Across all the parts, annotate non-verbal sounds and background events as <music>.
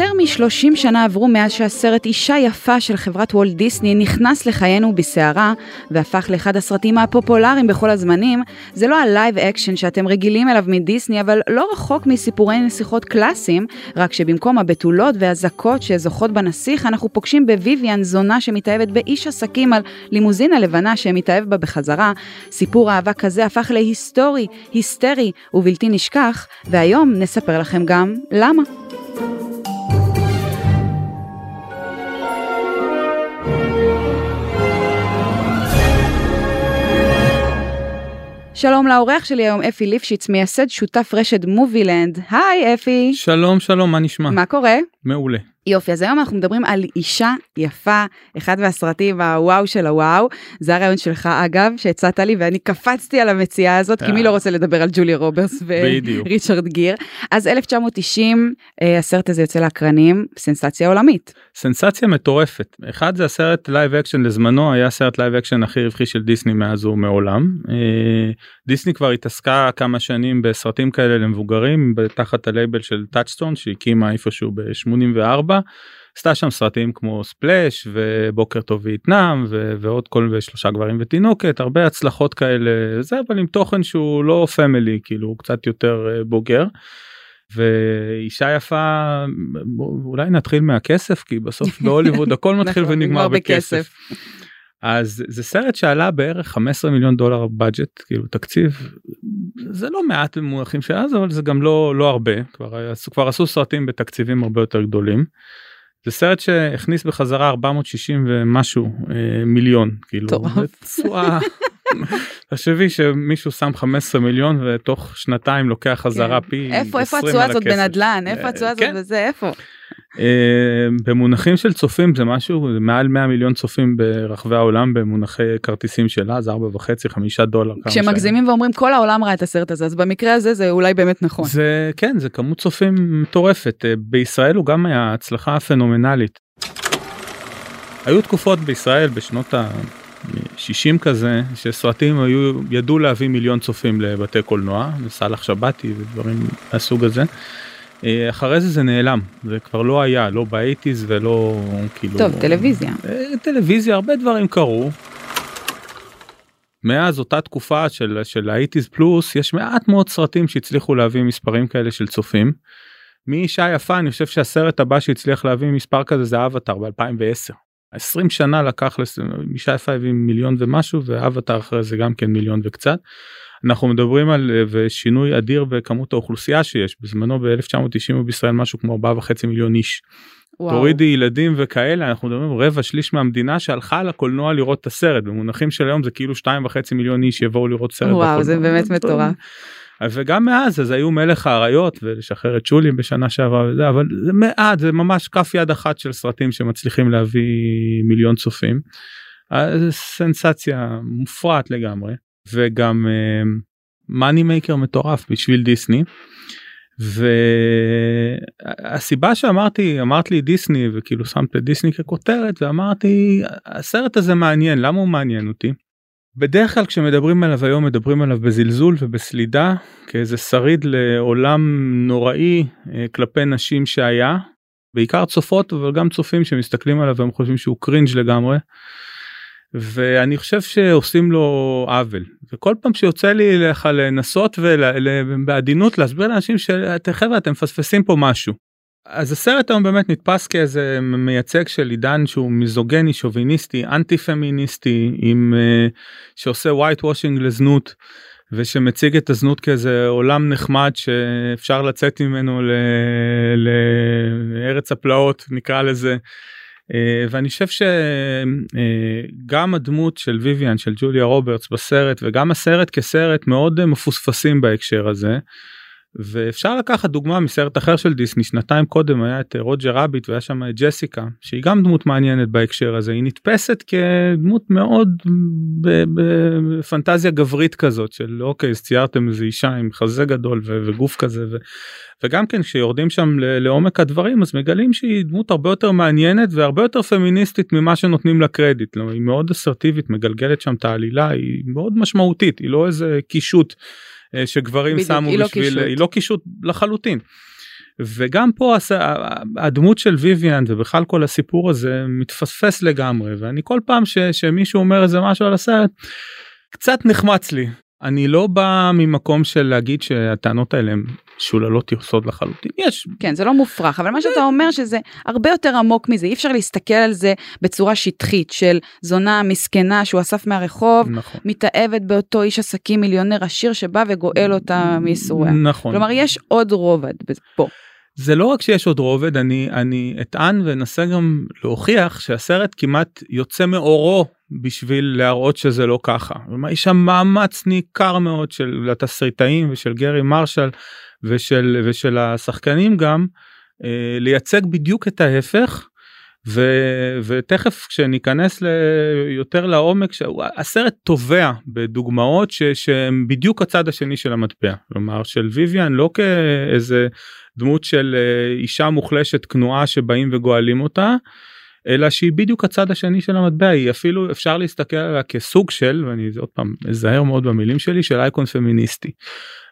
יותר מ-30 שנה עברו מאז שהסרט אישה יפה של חברת וולט דיסני נכנס לחיינו בסערה והפך לאחד הסרטים הפופולריים בכל הזמנים. זה לא ה live action שאתם רגילים אליו מדיסני, אבל לא רחוק מסיפורי נסיכות קלאסיים, רק שבמקום הבתולות והזכות שזוכות בנסיך, אנחנו פוגשים בוויvian זונה שמתאהבת באיש עסקים על לימוזינה לבנה שמתאהב בה בחזרה. סיפור אהבה כזה הפך להיסטורי, היסטרי ובלתי נשכח, והיום נספר לכם גם למה. שלום לאורח שלי היום, אפי ליפשיץ, מייסד שותף רשת מובילנד. היי אפי. שלום, שלום, מה נשמע? מה קורה? מעולה. יופי, אז היום אנחנו מדברים על אישה יפה, אחד מהסרטים הוואו של הוואו. זה הרעיון שלך אגב, שהצעת לי ואני קפצתי על המציאה הזאת, כי מי לא רוצה לדבר על ג'וליה רוברטס וריצ'רד גיר. אז 1990, אה, הסרט הזה יוצא לאקרנים, סנסציה עולמית. סנסציה מטורפת. אחד זה הסרט live action לזמנו, היה הסרט live action הכי רווחי של דיסני מאז ומעולם. אה, דיסני כבר התעסקה כמה שנים בסרטים כאלה למבוגרים, תחת הלייבל של טאצ'סטון שהקימה איפשהו ב-84. עשתה שם סרטים כמו ספלאש ובוקר טוב וייטנאם ועוד כל ושלושה גברים ותינוקת הרבה הצלחות כאלה זה אבל עם תוכן שהוא לא family כאילו הוא קצת יותר אה, בוגר. ואישה יפה אולי נתחיל מהכסף כי בסוף <laughs> בהוליווד הכל מתחיל נכון, ונגמר בכסף. אז זה סרט שעלה בערך 15 מיליון דולר בדג'ט כאילו תקציב זה לא מעט במונחים של אז אבל זה גם לא לא הרבה כבר, כבר עשו סרטים בתקציבים הרבה יותר גדולים. זה סרט שהכניס בחזרה 460 ומשהו אה, מיליון כאילו תשואה. <laughs> תחשבי שמישהו שם 15 מיליון ותוך שנתיים לוקח חזרה כן. פי איפה איפה התשואה הזאת בנדל"ן איפה התשואה הזאת כן. וזה איפה. אה, במונחים של צופים זה משהו זה מעל 100 מיליון צופים ברחבי העולם במונחי כרטיסים של אז 4 וחצי 5 דולר. כשמגזימים ואומרים כל העולם ראה את הסרט הזה אז במקרה הזה זה אולי באמת נכון. זה כן זה כמות צופים מטורפת אה, בישראל הוא גם היה הצלחה פנומנלית. היו תקופות בישראל בשנות ה-60 כזה שסרטים היו ידעו להביא מיליון צופים לבתי קולנוע סאלח שבתי ודברים מהסוג הזה. אה, אחרי זה זה נעלם זה כבר לא היה לא באייטיז ולא כאילו טוב טלוויזיה אה, טלוויזיה הרבה דברים קרו. מאז אותה תקופה של של האייטיז פלוס יש מעט מאוד סרטים שהצליחו להביא מספרים כאלה של צופים. מאישה יפה אני חושב שהסרט הבא שהצליח להביא מספר כזה זה אבטאר ב2010. 20 שנה לקח לאישה יפה הביא מיליון ומשהו ואבטאר אחרי זה גם כן מיליון וקצת. אנחנו מדברים על אה, שינוי אדיר בכמות האוכלוסייה שיש בזמנו ב-1990 בישראל משהו כמו 4.5 מיליון איש. וואו. תורידי ילדים וכאלה אנחנו מדברים רבע שליש מהמדינה שהלכה לקולנוע לראות את הסרט במונחים של היום זה כאילו 2.5 מיליון איש יבואו לראות סרט. וואו בקולנוע. זה באמת מטורף. וגם מאז אז היו מלך האריות ולשחרר את שולי בשנה שעברה וזה אבל זה מעט זה ממש כף יד אחת של סרטים שמצליחים להביא מיליון צופים. סנסציה מופרעת לגמרי. וגם מאני uh, מייקר מטורף בשביל דיסני. והסיבה שאמרתי אמרת לי דיסני וכאילו שמת את דיסני ככותרת ואמרתי הסרט הזה מעניין למה הוא מעניין אותי. בדרך כלל כשמדברים עליו היום מדברים עליו בזלזול ובסלידה כאיזה שריד לעולם נוראי אה, כלפי נשים שהיה בעיקר צופות אבל גם צופים שמסתכלים עליו והם חושבים שהוא קרינג' לגמרי. ואני חושב שעושים לו עוול וכל פעם שיוצא לי לך לנסות ובעדינות להסביר לאנשים שחברה אתם מפספסים פה משהו. אז הסרט היום באמת נתפס כאיזה מייצג של עידן שהוא מיזוגני שוביניסטי אנטי פמיניסטי עם uh, שעושה white washing לזנות ושמציג את הזנות כאיזה עולם נחמד שאפשר לצאת ממנו לארץ הפלאות נקרא לזה. אה, ואני חושב שגם אה, הדמות של ויויאן של ג'וליה רוברטס בסרט וגם הסרט כסרט מאוד מפוספסים בהקשר הזה. ואפשר לקחת דוגמה מסרט אחר של דיסני שנתיים קודם היה את רוג'ר רביט והיה שם את ג'סיקה שהיא גם דמות מעניינת בהקשר הזה היא נתפסת כדמות מאוד בפנטזיה גברית כזאת של אוקיי אז ציירתם איזה אישה עם חזה גדול וגוף כזה ו, וגם כן כשיורדים שם לעומק הדברים אז מגלים שהיא דמות הרבה יותר מעניינת והרבה יותר פמיניסטית ממה שנותנים לה קרדיט לא, היא מאוד אסרטיבית מגלגלת שם את העלילה היא מאוד משמעותית היא לא איזה קישוט. אה, שגברים בדיוק, שמו היא לא בשביל, לא היא לא קישוט לחלוטין. וגם פה הדמות של ויויאן ובכלל כל הסיפור הזה מתפספס לגמרי ואני כל פעם ש, שמישהו אומר איזה משהו על הסרט קצת נחמץ לי אני לא בא ממקום של להגיד שהטענות האלה הם שוללות יסוד לחלוטין. יש. כן זה לא מופרך אבל מה שאתה אומר שזה הרבה יותר עמוק מזה אי אפשר להסתכל על זה בצורה שטחית של זונה מסכנה שהוא אסף מהרחוב נכון. מתאהבת באותו איש עסקים מיליונר עשיר שבא וגואל אותה מייסוריה. נכון. כלומר יש עוד רובד פה. זה לא רק שיש עוד רובד אני אני אטען ואנסה גם להוכיח שהסרט כמעט יוצא מאורו בשביל להראות שזה לא ככה. יש שם מאמץ ניכר מאוד של התסריטאים ושל גרי מרשל ושל ושל השחקנים גם אה, לייצג בדיוק את ההפך. ו, ותכף כשניכנס יותר לעומק הסרט תובע בדוגמאות ש, שהם בדיוק הצד השני של המטבע כלומר של ויויאן לא כאיזה דמות של אה, אישה מוחלשת כנועה שבאים וגואלים אותה אלא שהיא בדיוק הצד השני של המטבע היא אפילו אפשר להסתכל עליה כסוג של ואני עוד פעם מזהר מאוד במילים שלי של אייקון פמיניסטי.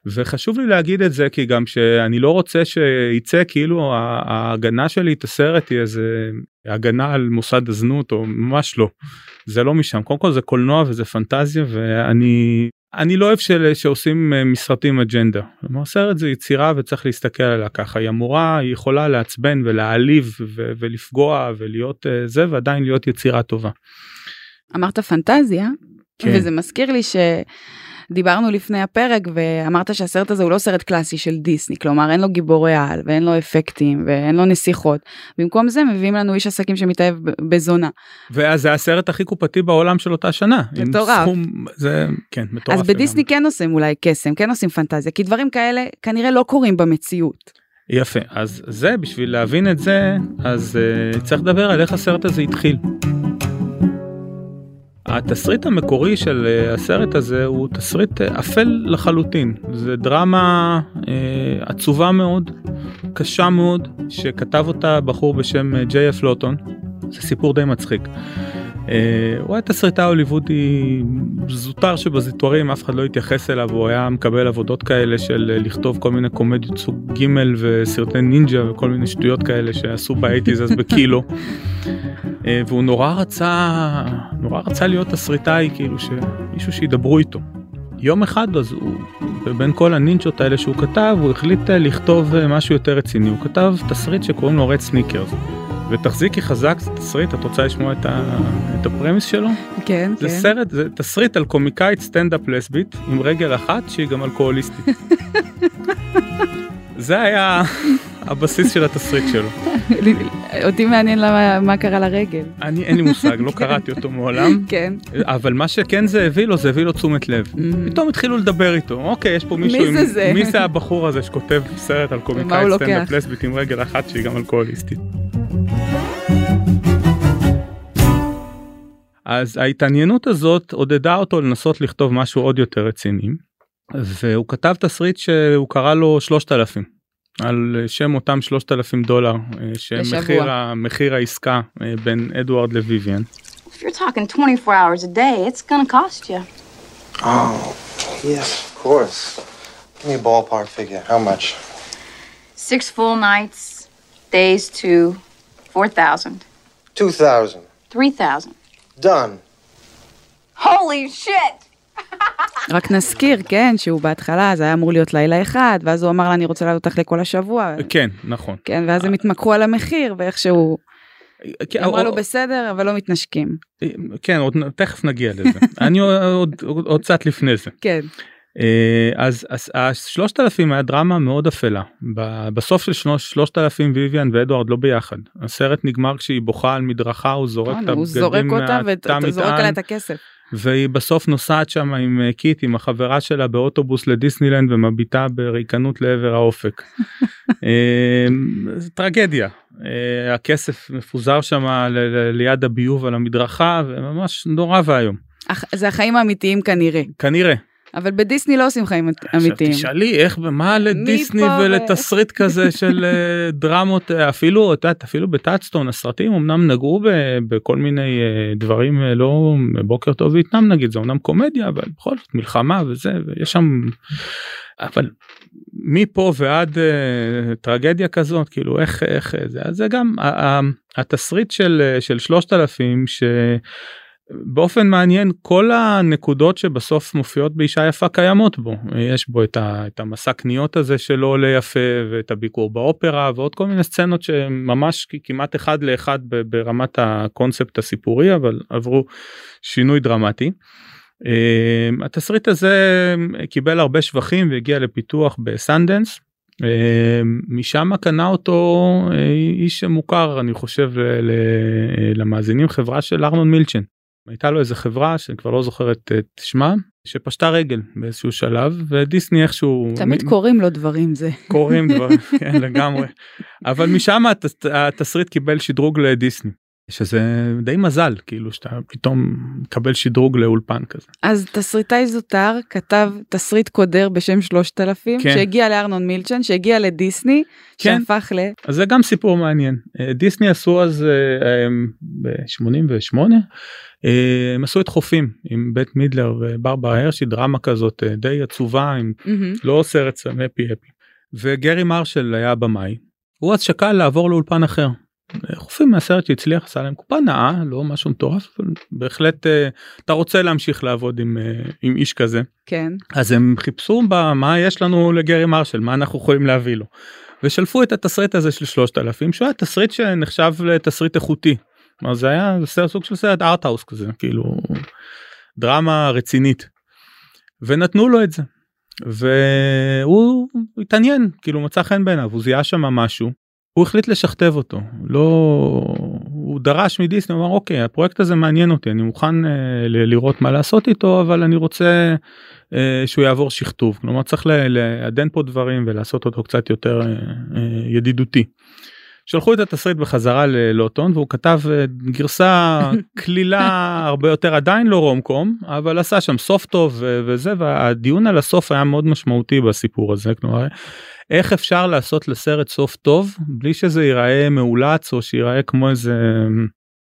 וחשוב לי להגיד את זה כי גם שאני לא רוצה שיצא כאילו ההגנה שלי את הסרט היא איזה הגנה על מוסד הזנות או ממש לא זה לא משם קודם כל זה קולנוע וזה פנטזיה ואני אני לא אוהב של, שעושים אה, מסרטים אג'נדה. כלומר סרט זה יצירה וצריך להסתכל עליה ככה היא אמורה היא יכולה לעצבן ולהעליב ו- ולפגוע ולהיות uh, זה ועדיין להיות יצירה טובה. אמרת פנטזיה כן. וזה מזכיר לי ש... דיברנו לפני הפרק ואמרת שהסרט הזה הוא לא סרט קלאסי של דיסני כלומר אין לו גיבורי על ואין לו אפקטים ואין לו נסיכות במקום זה מביאים לנו איש עסקים שמתאהב בזונה. ואז זה הסרט הכי קופתי בעולם של אותה שנה. מטורף. סכום, זה כן מטורף. אז בדיסני גם. כן עושים אולי קסם כן עושים פנטזיה כי דברים כאלה כנראה לא קורים במציאות. יפה אז זה בשביל להבין את זה אז uh, צריך לדבר על איך הסרט הזה התחיל. התסריט המקורי של אה, הסרט הזה הוא תסריט אה, אפל לחלוטין זה דרמה אה, עצובה מאוד קשה מאוד שכתב אותה בחור בשם אה, ג'יי אפ לוטון זה סיפור די מצחיק. אה, הוא היה תסריטה הוליוודי זוטר שבזיטורים אף אחד לא התייחס אליו הוא היה מקבל עבודות כאלה של לכתוב כל מיני קומדיות סוג ג' וסרטי נינג'ה וכל מיני שטויות כאלה שעשו ב eighties אז בקילו. אה, והוא נורא רצה נורא רצה להיות תסריטאי כאילו שמישהו שידברו איתו. יום אחד אז הוא בין כל הנינג'ות האלה שהוא כתב הוא החליט אה, לכתוב אה, משהו יותר רציני הוא כתב תסריט שקוראים לו Red Sneakers. ותחזיקי חזק זה תסריט את רוצה לשמוע את, ה, את ה premise שלו? כן זה כן. סרט זה תסריט על קומיקאית סטנדאפ לסבית עם רגל אחת שהיא גם אלכוהוליסטית. <laughs> זה היה הבסיס של התסריט שלו. אותי מעניין למה מה קרה לרגל. אני אין לי מושג לא <laughs> קראתי אותו מעולם כן אבל מה שכן זה הביא לו זה הביא לו תשומת לב mm-hmm. פתאום התחילו לדבר איתו אוקיי יש פה מישהו מי זה זה מי זה הבחור הזה שכותב סרט על קומיקאי סטנדאפ לסבית עם רגל אחת שהיא גם אלכוהוליסטית. אז ההתעניינות הזאת עודדה אותו לנסות לכתוב משהו עוד יותר רציני והוא כתב תסריט שהוא קרא לו 3000 על שם אותם 3,000 דולר אה, שמחיר המחיר העסקה אה, בין אדוארד לוויvian. If you're talking 24 hours a day, it's gonna cost you. Oh, yes, of course. Give me a ballpark figure. How much? Six full nights, days to 4,000. 2,000. 3,000. Done. Holy shit! רק נזכיר כן שהוא בהתחלה זה היה אמור להיות לילה אחד ואז הוא אמר לה אני רוצה לעלות אותך לכל השבוע כן נכון כן ואז הם התמקחו על המחיר ואיכשהו. כן, אמרה לו בסדר אבל לא מתנשקים. כן עוד תכף נגיע לזה אני עוד עוד קצת לפני זה. כן. אה, אז השלושת אלפים היה דרמה מאוד אפלה בסוף של שלושת אלפים ויויאן ואדוארד לא ביחד הסרט נגמר כשהיא בוכה על מדרכה הוא זורק את הוא זורק הבגדים אותה מהתא ואתה זורק מטען, עליה את הכסף. והיא בסוף נוסעת שם עם אה, קיט עם החברה שלה באוטובוס לדיסנילנד ומביטה בריקנות לעבר האופק. זה <laughs> טרגדיה אה, הכסף מפוזר שם ליד הביוב על המדרכה וממש נורא ואיום זה החיים האמיתיים כנראה. כנראה. אבל בדיסני לא עושים חיים אמיתיים. עכשיו תשאלי איך מה לדיסני ולתסריט כזה של אה, <laughs> דרמות אה, אפילו את יודעת, אפילו בטאצטון הסרטים אמנם נגעו ב- בכל מיני אה, דברים לא בוקר טוב וייטנאם נגיד זה אמנם קומדיה אבל בכל זאת מלחמה וזה ויש שם אבל מפה ועד אה, טרגדיה כזאת כאילו איך איך זה זה גם ה- ה- התסריט של של שלושת אלפים ש. באופן מעניין כל הנקודות שבסוף מופיעות באישה יפה קיימות בו יש בו את, ה, את המסע קניות הזה שלא עולה יפה ואת הביקור באופרה ועוד כל מיני סצנות שממש כמעט אחד לאחד ברמת הקונספט הסיפורי אבל עברו שינוי דרמטי. Uh, התסריט הזה קיבל הרבה שבחים והגיע לפיתוח בסנדנס. Uh, משם קנה אותו uh, איש מוכר אני חושב ל- למאזינים חברה של ארנון מילצ'ן. הייתה לו איזה חברה שאני כבר לא זוכר את שמה שפשטה רגל באיזשהו שלב ודיסני איכשהו תמיד מ- קורים לו דברים זה. קורים דברים כן, לגמרי אבל משם הת- התסריט קיבל שדרוג לדיסני שזה די מזל כאילו שאתה פתאום מקבל שדרוג לאולפן כזה. אז תסריטאי זוטר כתב תסריט קודר בשם 3000 כן. שהגיע לארנון מילצ'ן שהגיע לדיסני כן. שהפך ל... אז זה גם סיפור מעניין אה, דיסני עשו אז ב-88 הם עשו את חופים עם בית מידלר וברברה הרשי דרמה כזאת אה, די עצובה עם מהמם. לא סרט הפי הפי וגרי מרשל היה הבמאי הוא אז שקל לעבור לאולפן אחר. חופים מהסרט שהצליח עשה להם קופה נאה לא משהו מטורף בהחלט אה, אתה רוצה להמשיך לעבוד עם, אה, עם איש כזה כן. אז הם חיפשו במה יש לנו לגרי מרשל מה אנחנו יכולים להביא לו. ושלפו את התסריט הזה של 3000 שהוא היה תסריט שנחשב לתסריט איכותי. כלומר, זה היה סרט, סוג של סרט ארטהאוס כזה כאילו דרמה רצינית. ונתנו לו את זה. והוא התעניין כאילו מצא חן בעיניו הוא זיהה שם משהו. הוא החליט לשכתב אותו לא הוא דרש מדיסני הוא אמר אוקיי הפרויקט הזה מעניין אותי אני מוכן אה, לראות מה לעשות איתו אבל אני רוצה אה, שהוא יעבור שכתוב כלומר צריך לעדן פה דברים ולעשות אותו קצת יותר אה, אה, ידידותי. שלחו את התסריט בחזרה ללוטון והוא כתב אה, גרסה <laughs> קלילה הרבה יותר עדיין לא רום קום אבל עשה שם סוף טוב וזה והדיון על הסוף היה מאוד משמעותי בסיפור הזה. כלומר איך אפשר לעשות לסרט סוף טוב בלי שזה ייראה מאולץ או שיראה כמו איזה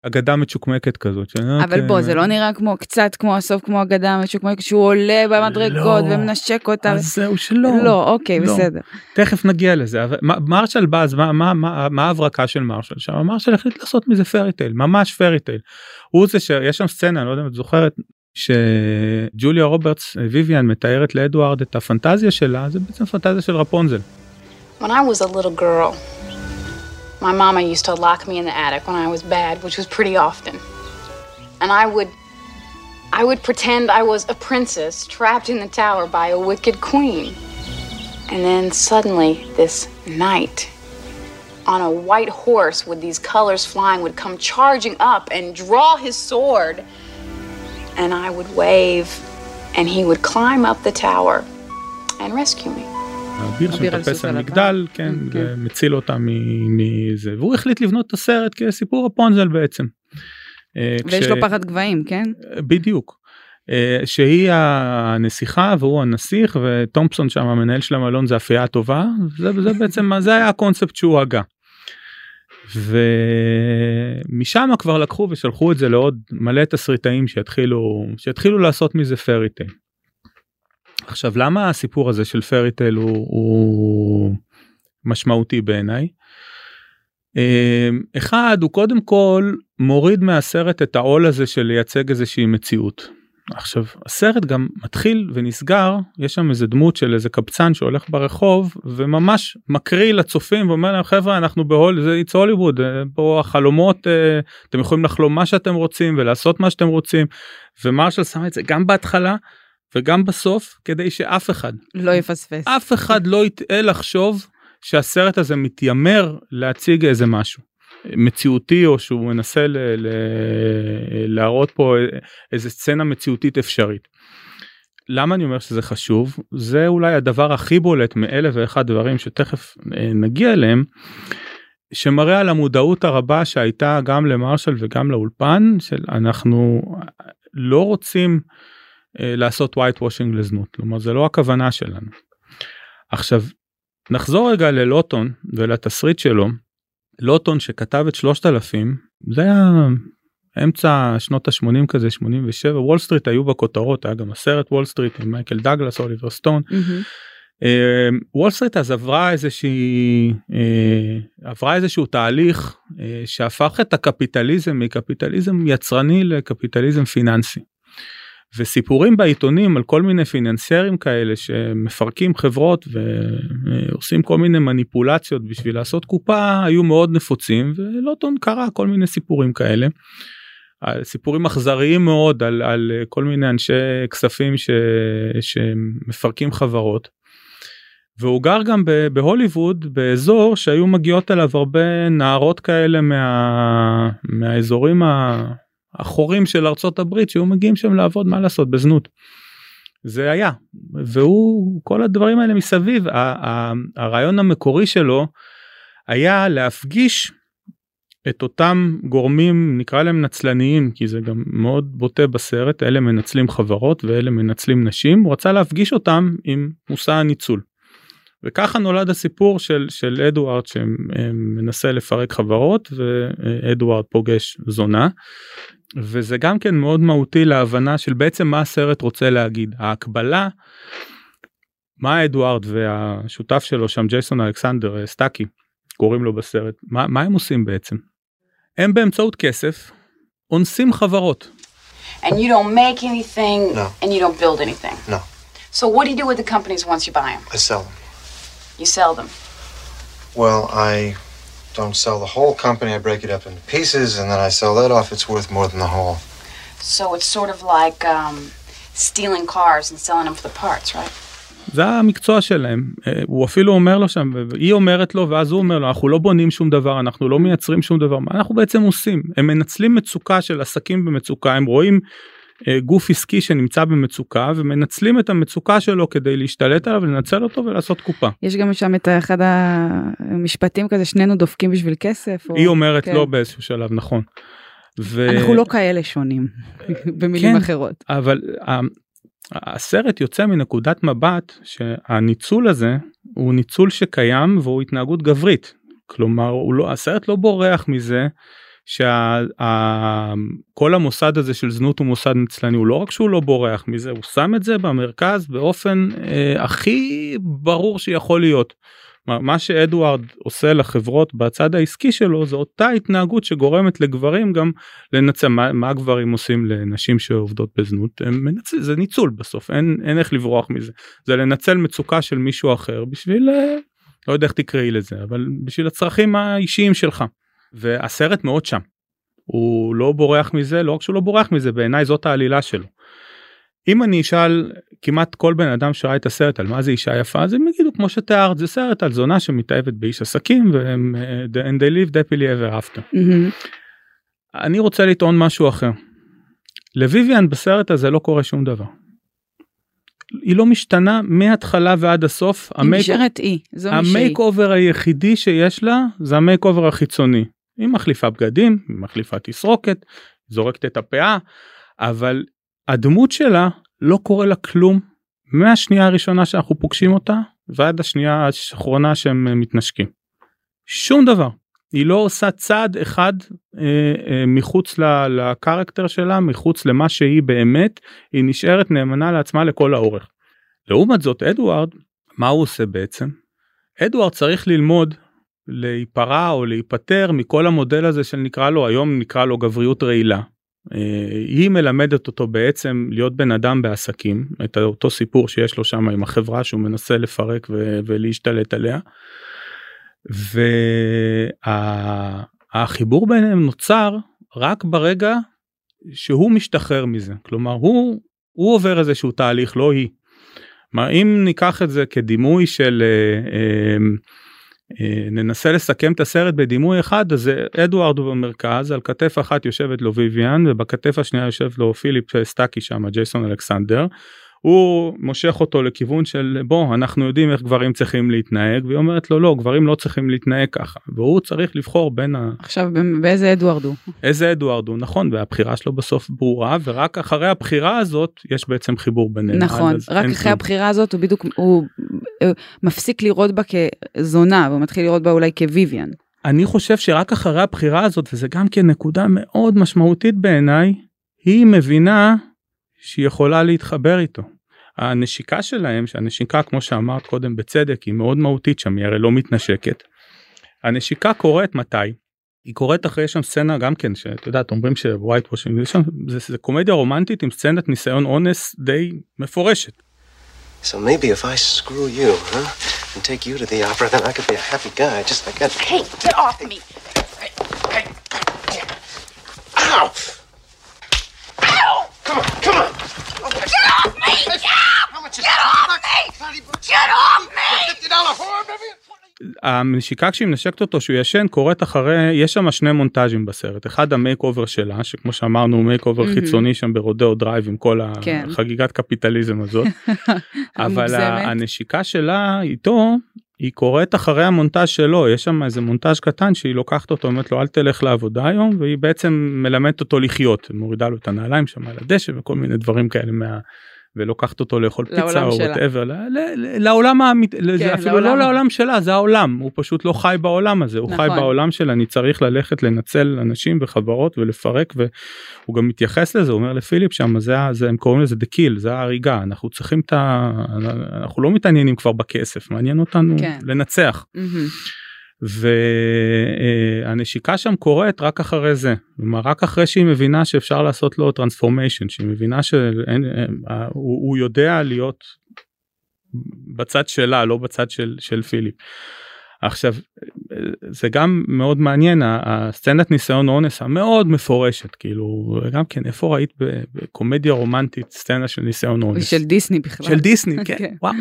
אגדה מצ'וקמקת כזאת. אבל אומרת, בוא אה, זה לא נראה כמו קצת כמו הסוף כמו אגדה המשוקמקת שהוא עולה במדרגות לא. ומנשק אותה. אז זהו שלא. לא אוקיי לא. בסדר. תכף נגיע לזה אבל מרשל בא אז מה מה מה מה ההברקה של מרשל שם מרשל החליט לעשות מזה פרי טייל ממש פרי טייל. הוא זה שיש שם סצנה לא יודע אם את זוכרת שג'וליה רוברטס ויויאן מתארת לאדוארד את הפנטזיה שלה זה בעצם פנטזיה של רפונזל. When I was a little girl, my mama used to lock me in the attic when I was bad, which was pretty often. And I would I would pretend I was a princess trapped in the tower by a wicked queen. And then suddenly this knight on a white horse with these colors flying would come charging up and draw his sword. And I would wave and he would climb up the tower and rescue me. האביר אביר שמטפס על. מגדל כן כן. ומציל אותה מ- מזה והוא החליט לבנות את הסרט כסיפור רפונזל בעצם. אה, ויש לו פחד גבהים כן? בדיוק. אה, שהיא הנסיכה והוא הנסיך וטומפסון שם המנהל של המלון זה אפייה טובה זה, זה בעצם מה <laughs> זה היה הקונספט שהוא הגה. ומשם כבר לקחו ושלחו את זה לעוד מלא תסריטאים שיתחילו שיתחילו לעשות מזה פרי טייל. עכשיו למה הסיפור הזה של פרי טייל הוא, הוא משמעותי בעיניי. אה, אחד הוא קודם כל מוריד מהסרט את העול הזה של לייצג איזושהי מציאות. עכשיו הסרט גם מתחיל ונסגר יש שם איזה דמות של איזה קבצן שהולך ברחוב וממש מקריא לצופים ואומר להם חברה אנחנו בהול זה it's הוליווד פה החלומות אה, אתם יכולים לחלום מה שאתם רוצים ולעשות מה שאתם רוצים ומרשל שם את זה גם בהתחלה וגם בסוף כדי שאף אחד לא יפספס. אף אחד לא יטעה לחשוב שהסרט הזה מתיימר להציג איזה משהו מציאותי או שהוא מנסה ל- ל- להראות פה איזה סצנה מציאותית אפשרית. למה אני אומר שזה חשוב זה אולי הדבר הכי בולט מאלף ואחד דברים שתכף אה, נגיע אליהם שמראה על המודעות הרבה שהייתה גם למרשל וגם לאולפן של אנחנו לא רוצים לעשות white washing לזנות כלומר זה לא הכוונה שלנו. עכשיו נחזור רגע ללוטון ולתסריט שלו. לוטון שכתב את 3000 זה היה אמצע שנות ה-80 כזה 87 וול סטריט היו בכותרות היה גם הסרט וול סטריט עם מייקל דאגלס אוליבר סטון. מהמם. וול סטריט אז עברה איזושהי אה, עברה איזשהו תהליך אה, שהפך את הקפיטליזם מקפיטליזם יצרני לקפיטליזם פיננסי. וסיפורים בעיתונים על כל מיני פיננסיירים כאלה שמפרקים חברות ועושים כל מיני מניפולציות בשביל לעשות קופה היו מאוד נפוצים ולוטון קרא כל מיני סיפורים כאלה. סיפורים אכזריים מאוד על, על כל מיני אנשי כספים ש, שמפרקים חברות. והוא גר גם בהוליווד באזור שהיו מגיעות אליו הרבה נערות כאלה מה, מהאזורים ה- החורים של ארצות הברית שהיו מגיעים שם לעבוד מה לעשות בזנות. זה היה והוא כל הדברים האלה מסביב ה- ה- הרעיון המקורי שלו היה להפגיש את אותם גורמים נקרא להם נצלניים כי זה גם מאוד בוטה בסרט אלה מנצלים חברות ואלה מנצלים נשים הוא רצה להפגיש אותם עם מושא הניצול. וככה נולד הסיפור של של אדוארד שמנסה לפרק חברות ואדוארד פוגש זונה. וזה גם כן מאוד מהותי להבנה של בעצם מה הסרט רוצה להגיד ההקבלה. מה אדוארד והשותף שלו שם ג'ייסון אלכסנדר סטאקי קוראים לו בסרט מה, מה הם עושים בעצם. הם באמצעות כסף אונסים חברות And you don't make anything, No. and you don't build anything. No, So what do you do with the companies once you buy them? I sell them. You sell them. Well, I don't sell the whole company. I break it up into pieces, and then I sell that off. It's worth more than the whole. So it's sort of like um, stealing cars and selling them for the parts, right? זה המקצוע שלהם אה, הוא אפילו אומר לו שם והיא אומרת לו ואז הוא אומר לו אנחנו לא בונים שום דבר אנחנו לא מייצרים שום דבר מה אנחנו בעצם עושים הם מנצלים מצוקה של עסקים במצוקה הם רואים אה, גוף עסקי שנמצא במצוקה ומנצלים את המצוקה שלו כדי להשתלט עליו לנצל אותו ולעשות קופה. יש גם שם את אחד המשפטים כזה שנינו דופקים בשביל כסף. או... היא אומרת כן. לא באיזשהו שלב נכון. ו... אנחנו לא כאלה שונים במילים כן. אחרות. אבל ה- הסרט יוצא מנקודת מבט שהניצול הזה הוא ניצול שקיים והוא התנהגות גברית. כלומר הוא לא הסרט לא בורח מזה שכל המוסד הזה של זנות הוא מוסד נצלני הוא לא רק שהוא לא בורח מזה הוא שם את זה במרכז באופן אה, הכי ברור שיכול להיות. מה- שאדוארד עושה לחברות בצד העסקי שלו זה אותה התנהגות שגורמת לגברים גם לנצל מה, מה גברים עושים לנשים שעובדות בזנות? הם מנצל, זה ניצול בסוף אין אין איך לברוח מזה. זה לנצל מצוקה של מישהו אחר בשביל אה, לא יודע איך תקראי לזה אבל בשביל הצרכים האישיים שלך והסרט מאוד שם. הוא לא בורח מזה לא רק שהוא לא בורח מזה בעיניי זאת העלילה שלו. אם אני אשאל כמעט כל בן אדם שראה את הסרט על מה זה אישה יפה אז הם יגידו כמו שתיארת זה סרט על זונה שמתאהבת באיש עסקים והם אה, and they live happily ever after. מהמם. אני רוצה לטעון משהו אחר. לוויויאן בסרט הזה לא קורה שום דבר. היא לא משתנה מההתחלה ועד הסוף. היא נשארת אי, זו. ה makeover היחידי שיש לה זה ה makeover החיצוני. היא מחליפה בגדים, היא מחליפה תסרוקת, זורקת את הפאה, אבל הדמות שלה לא קורה לה כלום מהשנייה הראשונה שאנחנו פוגשים אותה ועד השנייה האחרונה שהם מתנשקים. שום דבר. היא לא עושה צעד אחד אה, אה, מחוץ לקרקטר שלה, מחוץ למה שהיא באמת, היא נשארת נאמנה לעצמה לכל האורך. לעומת זאת אדוארד, מה הוא עושה בעצם? אדוארד צריך ללמוד להיפרע או להיפטר מכל המודל הזה של נקרא לו היום נקרא לו גבריות רעילה. אה, היא מלמדת אותו בעצם להיות בן אדם בעסקים את אותו סיפור שיש לו שם עם החברה שהוא לפרק ו- ולהשתלט עליה. והחיבור ביניהם נוצר רק ברגע שהוא משתחרר מזה כלומר הוא הוא עובר איזשהו תהליך לא היא. מה אם ניקח את זה כדימוי של אה, אה, ננסה לסכם את הסרט בדימוי אחד אז אדוארד הוא במרכז על כתף אחת יושבת לו ויויאן ובכתף השנייה יושב לו פיליפ סטאקי שם ג'ייסון אלכסנדר. הוא מושך אותו לכיוון של בוא אנחנו יודעים איך גברים צריכים להתנהג והיא אומרת לו לא גברים לא צריכים להתנהג ככה והוא צריך לבחור בין ה... עכשיו באיזה אדוארד הוא? איזה אדוארד הוא נכון והבחירה שלו בסוף ברורה ורק אחרי הבחירה הזאת יש בעצם חיבור ביניהם. נכון רק אחרי חיבור. הבחירה הזאת הוא בדיוק הוא, הוא מפסיק לראות בה כזונה ומתחיל לראות בה אולי כוויביאן. אני חושב שרק אחרי הבחירה הזאת וזה גם כן נקודה מאוד משמעותית בעיניי היא מבינה שהיא יכולה להתחבר איתו. הנשיקה שלהם שהנשיקה כמו שאמרת קודם בצדק היא מאוד מהותית שם היא הרי לא מתנשקת. הנשיקה קורית מתי? היא קורית אחרי שם סצנה גם כן שאת יודעת אומרים שווייט וושינג זה, זה, זה קומדיה רומנטית עם סצנת ניסיון אונס די מפורשת. So maybe if I screw you, huh, and take you to the opera, then I could be a happy guy, just like that. Hey, get off me! Hey, hey, Ow! Come on, come on! Get off me! Get off me! Get off me! הנשיקה כשהיא מנשקת אותו שהוא ישן קורית אחרי יש שם שני מונטאז'ים בסרט אחד ה makeover שלה שכמו שאמרנו makeover mm-hmm. חיצוני שם ברודיאו דרייב עם כל כן. החגיגת קפיטליזם הזאת <laughs> אבל הנשיקה שלה איתו היא קורית אחרי המונטאז' שלו יש שם איזה מונטאז' קטן שהיא לוקחת אותו אומרת לו אל תלך לעבודה היום והיא בעצם מלמדת אותו לחיות מורידה לו את הנעליים שם על הדשא וכל מיני דברים כאלה מה. ולוקחת אותו לאכול פיצה או whatever לעולם האמית כן, זה אפילו לא לעולם שלה זה העולם הוא פשוט לא חי בעולם הזה הוא נכון. חי בעולם של אני צריך ללכת לנצל אנשים וחברות ולפרק והוא גם מתייחס לזה הוא אומר לפיליפ שם זה זה הם קוראים לזה the kill זה ההריגה אנחנו צריכים את ה... אנחנו לא מתעניינים כבר בכסף מעניין אותנו כן. לנצח. Mm-hmm. והנשיקה שם קורית רק אחרי זה, כלומר רק אחרי שהיא מבינה שאפשר לעשות לו טרנספורמיישן, שהיא מבינה שהוא יודע להיות בצד שלה לא בצד של, של פיליפ. עכשיו זה גם מאוד מעניין הסצנת ניסיון אונס המאוד מפורשת כאילו גם כן איפה ראית בקומדיה רומנטית סצנה של ניסיון אונס של דיסני בכלל של דיסני כן, <laughs> כן. וואו.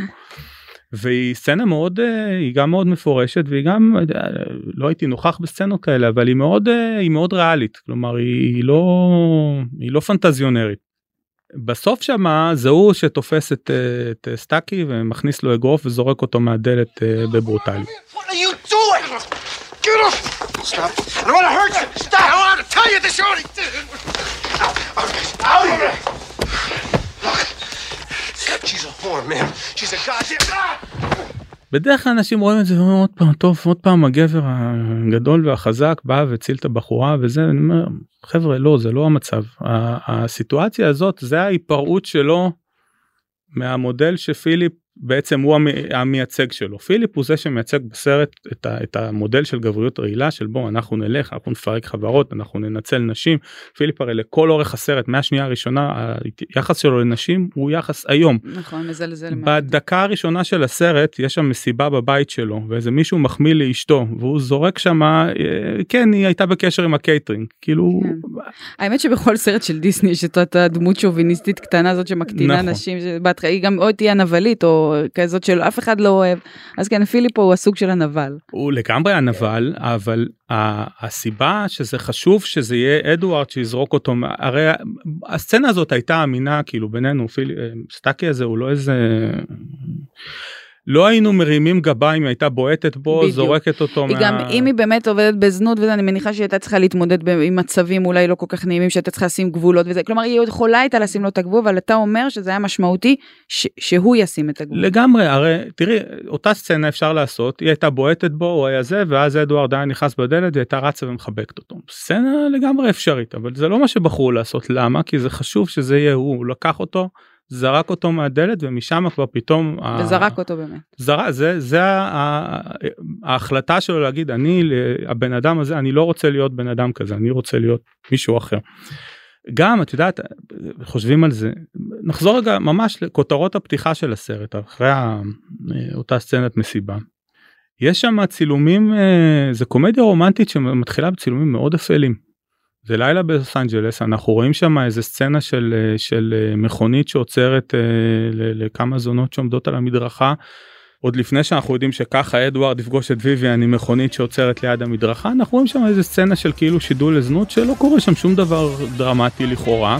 והיא סצנה מאוד אה, היא גם מאוד מפורשת והיא גם אה, לא הייתי נוכח בסצנות כאלה אבל היא מאוד אה, היא מאוד ריאלית. כלומר היא לא היא לא פנטזיונרית. בסוף שמה זה הוא שתופס את, את סטאקי ומכניס לו אגרוף וזורק אותו מהדלת בברוטליות. She's a whore, man. She's a goddamn... בדרך כלל אנשים רואים את זה ואומרים עוד פעם טוב עוד פעם הגבר הגדול והחזק בא והציל את הבחורה וזה. אני אומר חבר'ה לא זה לא המצב. הסיטואציה הזאת זה ההיפרעות שלו מהמודל שפיליפ בעצם הוא המייצג שלו פיליפ הוא זה שמייצג בסרט את, ה, את המודל של גבריות רעילה של בוא אנחנו נלך אנחנו נפרק חברות אנחנו ננצל נשים פיליפ הרי לכל אורך הסרט מהשנייה הראשונה היחס שלו לנשים הוא יחס היום. נכון מזלזל מאוד. בדקה הראשונה של הסרט יש שם מסיבה בבית שלו ואיזה מישהו מחמיא לאשתו והוא זורק שם אה, כן היא הייתה בקשר עם הקייטרינג כאילו. כן. האמת שבכל סרט של דיסני יש את הדמות השוביניסטית קטנה הזאת שמקטינה נכון. נשים שבהתחלה היא גם או תהיה נבלית או כזאת של אף אחד לא אוהב אז כן פיליפ הוא הסוג של הנבל. הוא לגמרי הנבל אבל הסיבה שזה חשוב שזה יהיה אדוארד שיזרוק אותו הרי הסצנה הזאת הייתה אמינה כאילו בינינו פיל... סטאקי הזה הוא לא איזה. לא היינו מרימים גבה אם היא הייתה בועטת בו בדיוק. זורקת אותו היא מה... גם אם היא באמת עובדת בזנות וזה אני מניחה שהיא הייתה צריכה להתמודד עם מצבים אולי לא כל כך נעימים שהייתה צריכה לשים גבולות וזה כלומר היא יכולה הייתה לשים לו את הגבול אבל אתה אומר שזה היה משמעותי ש... שהוא ישים את הגבול. לגמרי הרי תראי אותה סצנה אפשר לעשות היא הייתה בועטת בו הוא היה זה ואז אדוארד היה נכנס בדלת והייתה רצה ומחבקת אותו סצנה לגמרי אפשרית אבל זה לא מה שבחרו לעשות למה כי זה חשוב שזה יהיה הוא, הוא לקח אותו. זרק אותו מהדלת ומשם כבר פתאום וזרק ה... אותו באמת זר... זה זה ה... ההחלטה שלו להגיד אני הבן אדם הזה אני לא רוצה להיות בן אדם כזה אני רוצה להיות מישהו אחר. גם את יודעת חושבים על זה נחזור רגע ממש לכותרות הפתיחה של הסרט אחרי אותה סצנת מסיבה. יש שם צילומים זה קומדיה רומנטית שמתחילה בצילומים מאוד אפלים. זה לילה בלוס אנג'לס אנחנו רואים שם איזה סצנה של אה, של אה, מכונית שעוצרת אה, לכמה זונות שעומדות על המדרכה. עוד לפני שאנחנו יודעים שככה אדוארד יפגוש את ויויאן עם מכונית שעוצרת ליד המדרכה אנחנו רואים שם איזה סצנה של כאילו שידול לזנות שלא קורה שם שום דבר דרמטי לכאורה.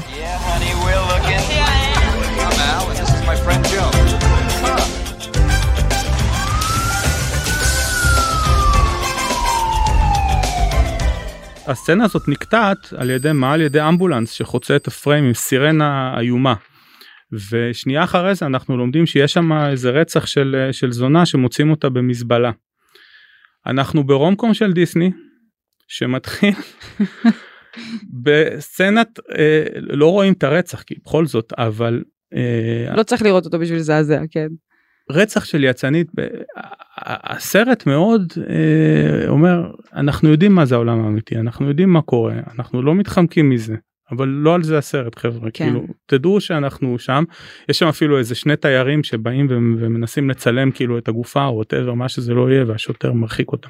הסצנה הזאת נקטעת על ידי מה על ידי אמבולנס שחוצה את הפריים עם סירנה איומה. ושנייה אחרי זה אנחנו לומדים שיש שם איזה רצח של, של זונה שמוצאים אותה במזבלה. אנחנו ברומקום של דיסני שמתחיל <laughs> בסצנת אה, לא רואים את הרצח כי בכל זאת אבל אה, לא צריך לראות אותו בשביל לזעזע כן. רצח של יצנית הסרט מאוד אה, אומר אנחנו יודעים מה זה העולם האמיתי אנחנו יודעים מה קורה אנחנו לא מתחמקים מזה אבל לא על זה הסרט חבר'ה כן. כאילו תדעו שאנחנו שם יש שם אפילו איזה שני תיירים שבאים ומנסים לצלם כאילו את הגופה או whatever מה שזה לא יהיה והשוטר מרחיק אותם.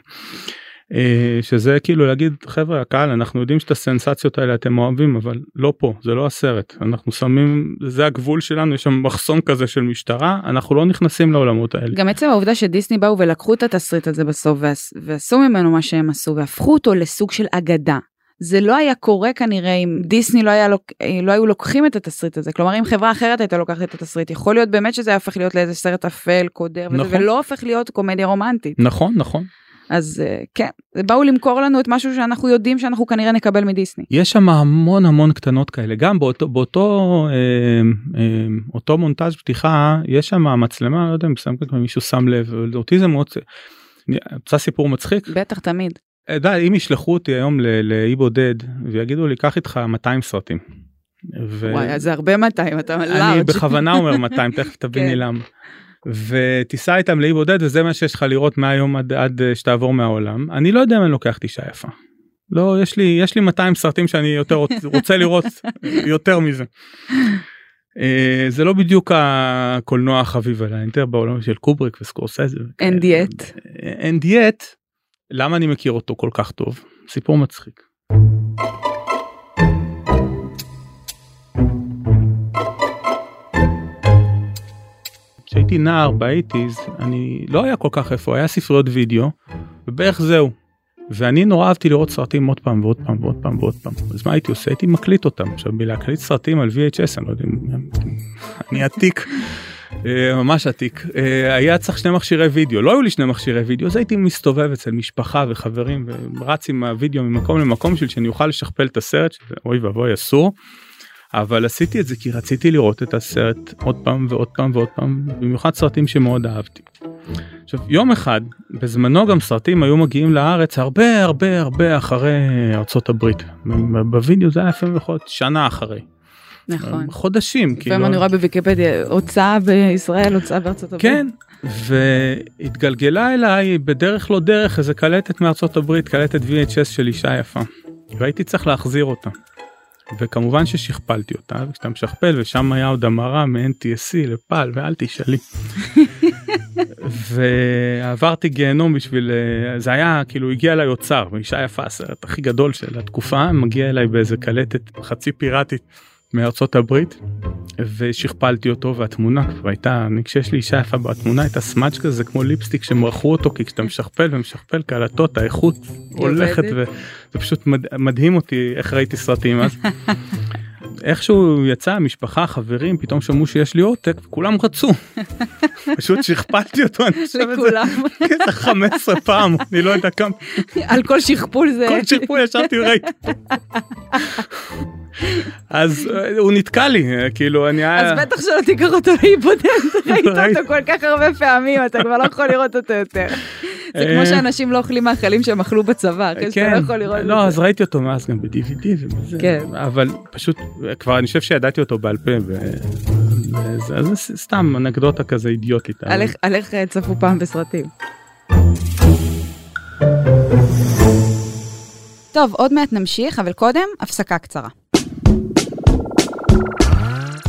אה, שזה כאילו להגיד חבר'ה הקהל אנחנו יודעים שאת הסנסציות האלה אתם אוהבים אבל לא פה זה לא הסרט אנחנו שמים זה הגבול שלנו יש שם מחסום כזה של משטרה אנחנו לא נכנסים לעולמות האלה. גם עצם העובדה שדיסני באו ולקחו את התסריט הזה בסוף ועשו ממנו מה שהם עשו והפכו אותו לסוג של אגדה. זה לא היה קורה כנראה אם דיסני לא, היה לוק... לא היו לוקחים את התסריט הזה כלומר אם חברה אחרת הייתה לוקחת את התסריט יכול להיות באמת שזה היה הופך להיות לאיזה סרט אפל קודר נכון. וזה, ולא הופך להיות קומדיה רומנטית. נכון נכון אז אה, כן, באו למכור לנו את משהו שאנחנו יודעים שאנחנו כנראה נקבל מדיסני. יש שם המון המון קטנות כאלה, גם באותו, באותו אה, אה, אותו מונטאז' פתיחה, יש שם מצלמה, לא יודע אם מישהו שם לב, אותי זה מאוד, רוצה סיפור מצחיק? בטח, תמיד. אה, די, אם ישלחו אותי היום לאי בודד ויגידו לי, קח איתך 200 סרטים. ו... וואי, זה הרבה 200, אתה לארג'. אני בכוונה אומר 200, תכף <laughs> תביני כן. למה. ותיסע איתם לאי בודד וזה מה שיש לך לראות מהיום עד, עד אה, שתעבור מהעולם אני לא יודע אם אני לוקח אישה יפה. לא יש לי יש לי 200 סרטים שאני יותר <laughs> רוצה לראות יותר מזה. אה, זה לא בדיוק הקולנוע החביב עליי יותר בעולם של קובריק וסקורסזה. And yet. And yet. למה אני מכיר אותו כל כך טוב? סיפור מצחיק. כשהייתי נער ב eighties אני לא היה כל כך איפה היה ספריות וידאו ובערך זהו. ואני נורא אהבתי לראות סרטים עוד פעם ועוד פעם ועוד פעם ועוד פעם אז מה הייתי עושה הייתי מקליט אותם עכשיו בלהקליט סרטים על VHS אני לא יודע אני עתיק. אה, ממש עתיק אה, היה צריך שני מכשירי וידאו לא היו לי שני מכשירי וידאו אז הייתי מסתובב אצל משפחה וחברים ורץ עם הוידאו ממקום למקום בשביל שאני אוכל לשכפל את הסרט שזה אוי ואבוי אסור. אבל עשיתי את זה כי רציתי לראות את הסרט עוד פעם ועוד פעם ועוד פעם במיוחד סרטים שמאוד אהבתי. עכשיו יום אחד בזמנו גם סרטים היו מגיעים לארץ הרבה הרבה הרבה אחרי ארצות הברית בווידאו זה היה לפעמים יכול שנה אחרי. נכון. חודשים. לפעמים אני רואה בוויקיפדיה הוצאה בישראל הוצאה בארצות הברית. כן והתגלגלה אליי בדרך לא דרך איזה קלטת מארצות הברית קלטת VHS של אישה יפה והייתי צריך להחזיר אותה. וכמובן ששכפלתי אותה וכשאתה משכפל ושם היה עוד המרה מ-NTSC לפעל ואל תשאלי. <laughs> ועברתי גיהנום בשביל אה, זה היה כאילו הגיע אליי אוצר ואישה יפה הסרט הכי גדול של התקופה מגיע אליי באיזה קלטת חצי פיראטית מארצות הברית ושכפלתי אותו והתמונה כבר הייתה אני כשיש לי אישה יפה בתמונה הייתה סמאץ' כזה כמו ליפסטיק שמרחו אותו כי כשאתה משכפל ומשכפל קלטות האיכות הולכת וזה פשוט מד... מדהים אותי איך ראיתי סרטים אז. <laughs> איכשהו יצא משפחה חברים פתאום שמעו שיש לי עותק כולם רצו. <laughs> פשוט שכפלתי אותו אני חושב את זה. 15 <laughs> פעם אני לא יודע כמה. על כל שכפול זה כל שכפול ישבתי וראיתי אז אה, הוא נתקע לי אה, כאילו אני אז בטח שלא תיקח אותו להיבודד <laughs> ראית אותו כל כך הרבה פעמים אתה כבר לא יכול לראות אותו יותר. זה כמו אה, שאנשים לא אוכלים מאכלים שהם אכלו בצבא, אחרי שאתה לא כן. יכול לראות את לא, אז ראיתי אותו מאז גם ב-DVD ובזה, כן. אבל פשוט כבר אני חושב שידעתי אותו בעל פה, וזה סתם אנקדוטה כזה אידיוטית. על איך צפו פעם בסרטים. טוב, עוד מעט נמשיך, אבל קודם, הפסקה קצרה.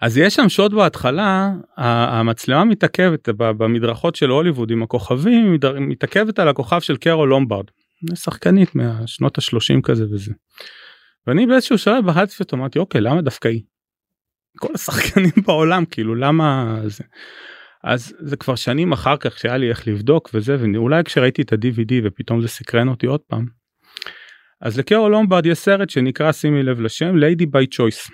אז יש שם שוט בהתחלה, המצלמה מתעכבת במדרכות של הוליווד עם הכוכבים, מתעכבת על הכוכב של קרול לומברד, שחקנית מהשנות ה-30 כזה וזה. ואני באיזשהו שלב בחרתי אותו, אמרתי אוקיי למה דווקא היא? כל השחקנים <laughs> בעולם כאילו למה זה. אז זה כבר שנים אחר כך שהיה לי איך לבדוק וזה ואולי כשראיתי את ה-DVD ופתאום זה סקרן אותי עוד פעם. אז לקרול לומברד יש סרט שנקרא שימי לב לשם Lady by Choice.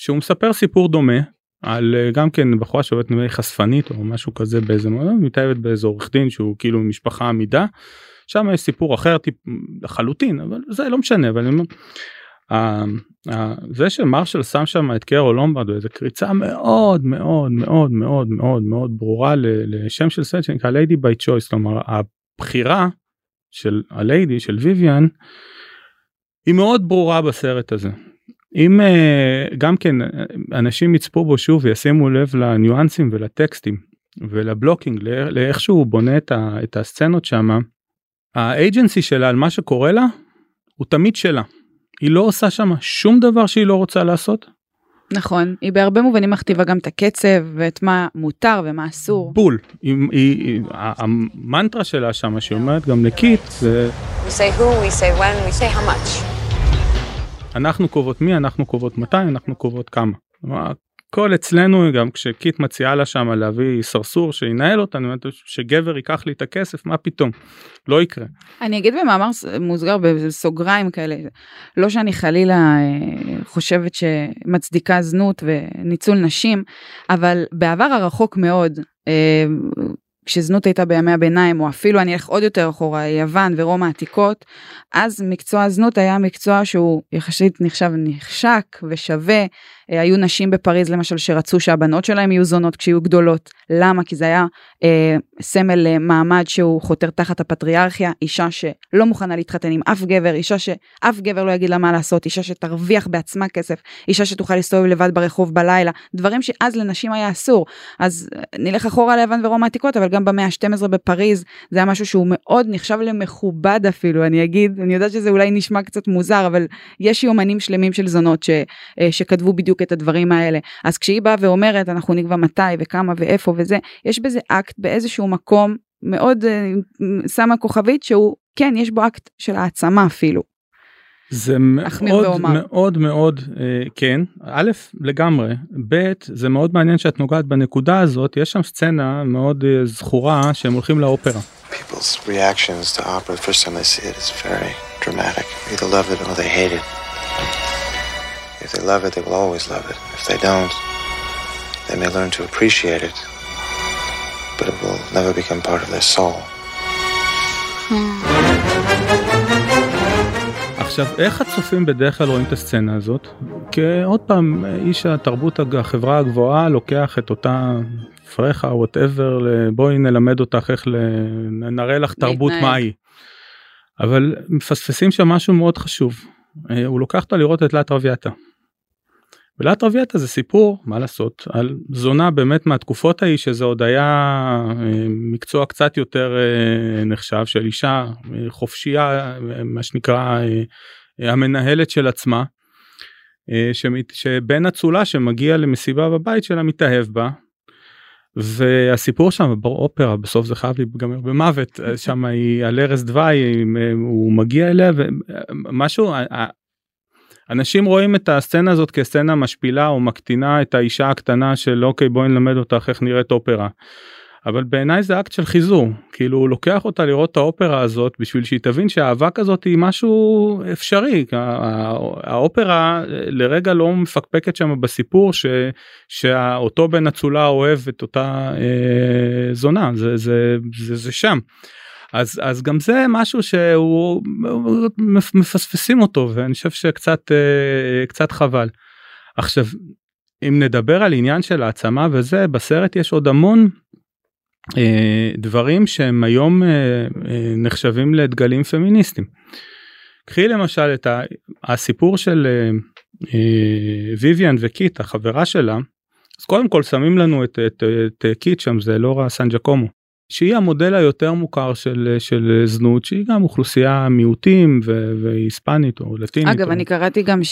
שהוא מספר סיפור דומה על אה, גם כן בחורה שעובדת נראה חשפנית או משהו כזה באיזה מקום מתאהבת באיזה עורך דין שהוא כאילו משפחה עמידה. שם יש סיפור אחר טיפ, לחלוטין אבל זה לא משנה אבל אני אומר. זה שמרשל שם שם את קרול לומברד איזה קריצה מאוד מאוד מאוד מאוד מאוד מאוד ברורה לשם של סרט שנקרא Lady by Choice כלומר הבחירה של ה-lady של ויויאן היא מאוד ברורה בסרט הזה אם אה, גם כן אנשים יצפו בו שוב וישימו לב לניואנסים ולטקסטים ולבלוקינג לאיך שהוא בונה את, ה, את הסצנות שמה האג'נסי שלה על מה שקורה לה הוא תמיד שלה. היא לא עושה שם שום דבר שהיא לא רוצה לעשות. נכון, היא בהרבה מובנים מכתיבה גם את הקצב ואת מה מותר ומה אסור. בול, היא, היא, היא, המנטרה שלה שם שהיא אומרת גם לקיט זה... We say who, we say when, we say how much. אנחנו קובעות מי, אנחנו קובעות מתי, אנחנו קובעות כמה. הכל אצלנו גם כשקיט מציעה לה שם להביא סרסור שינהל אומרת שגבר ייקח לי את הכסף, מה פתאום, לא יקרה. אני אגיד במאמר מוסגר בסוגריים כאלה, לא שאני חלילה אה, חושבת שמצדיקה זנות וניצול נשים, אבל בעבר הרחוק מאוד, אה, כשזנות הייתה בימי הביניים, או אפילו אני אלך עוד יותר אחורה, יוון ורומא העתיקות, אז מקצוע הזנות היה מקצוע שהוא יחסית נחשב נחשק ושווה. אה, היו נשים בפריז למשל שרצו שהבנות שלהם יהיו זונות כשיהיו גדולות. למה? כי זה היה אה, סמל אה, מעמד שהוא חותר תחת הפטריארכיה, אישה שלא מוכנה להתחתן עם אף גבר, אישה שאף גבר לא יגיד לה מה לעשות, אישה שתרוויח בעצמה כסף, אישה שתוכל להסתובב לבד ברחוב בלילה, דברים שאז לנשים היה אסור. אז אה, נלך אחורה ליוון ורומא העתיקות, אבל גם במאה ה-12 בפריז זה היה משהו שהוא מאוד נחשב למכובד אפילו, אני אגיד, אני יודעת שזה אולי נשמע קצת מוזר, אבל יש יומנים שלמים של זונות ש, אה, שכתבו בדיוק את הדברים האלה. אז כשהיא באה ואומרת אנחנו נקבע מתי וכמה ואיפה וזה, יש בזה אקט באיזשהו מקום מאוד אה, שמה כוכבית שהוא כן יש בו אקט של העצמה אפילו. זה מאוד מאוד מאוד אה, כן א' לגמרי ב' זה מאוד מעניין שאת נוגעת בנקודה הזאת יש שם סצנה מאוד אה, זכורה שהם הולכים לאופרה. People's reactions to opera first time they see it is very dramatic. Either love it or they hate it. If they love it, they will always love it. If they don't, they may learn to appreciate it, but it will never become part of their soul. עכשיו, איך הצופים בדרך כלל רואים את הסצנה הזאת? כי עוד פעם, איש התרבות, החברה הגבוהה, לוקח את אותה פרחה, וואטאבר, בואי נלמד אותך איך, נראה לך תרבות מהי. אבל מפספסים שם משהו מאוד חשוב. אה, הוא לוקח אותה לראות את לאט רביאטה. ולאט רביאטה זה סיפור מה לעשות על זונה באמת מהתקופות ההיא שזה עוד היה אה, מקצוע קצת יותר אה, נחשב של אישה חופשייה מה שנקרא המנהלת של עצמה. שבן אצולה שמגיע למסיבה בבית שלה מתאהב בה והסיפור שם באופרה בסוף זה חייב להיגמר במוות שם היא על ערש דווי הוא מגיע אליה ומשהו אנשים רואים את הסצנה הזאת כסצנה משפילה או מקטינה את האישה הקטנה של אוקיי בואי נלמד אותך איך נראית אופרה. אבל בעיניי זה אקט של חיזור כאילו הוא לוקח אותה לראות את האופרה הזאת בשביל שהיא תבין שהאהבה כזאת היא משהו אפשרי האופרה לרגע לא מפקפקת שם בסיפור ש, שאותו בן אצולה אוהב את אותה אה, זונה זה, זה, זה, זה שם. אז אז גם זה משהו שהוא מפספסים אותו ואני חושב שקצת אה, קצת חבל. עכשיו אם נדבר על עניין של העצמה וזה בסרט יש עוד המון אה, דברים שהם היום אה, נחשבים לדגלים פמיניסטיים. קחי למשל את הסיפור של ויויאן וקיט החברה שלה אז קודם כל שמים לנו את, את, את, את קיט שם זה לורה סן ג'קומו. שהיא המודל היותר מוכר של, של זנות שהיא גם אוכלוסייה מיעוטים והיספנית או לטינית. אגב, או... אני קראתי גם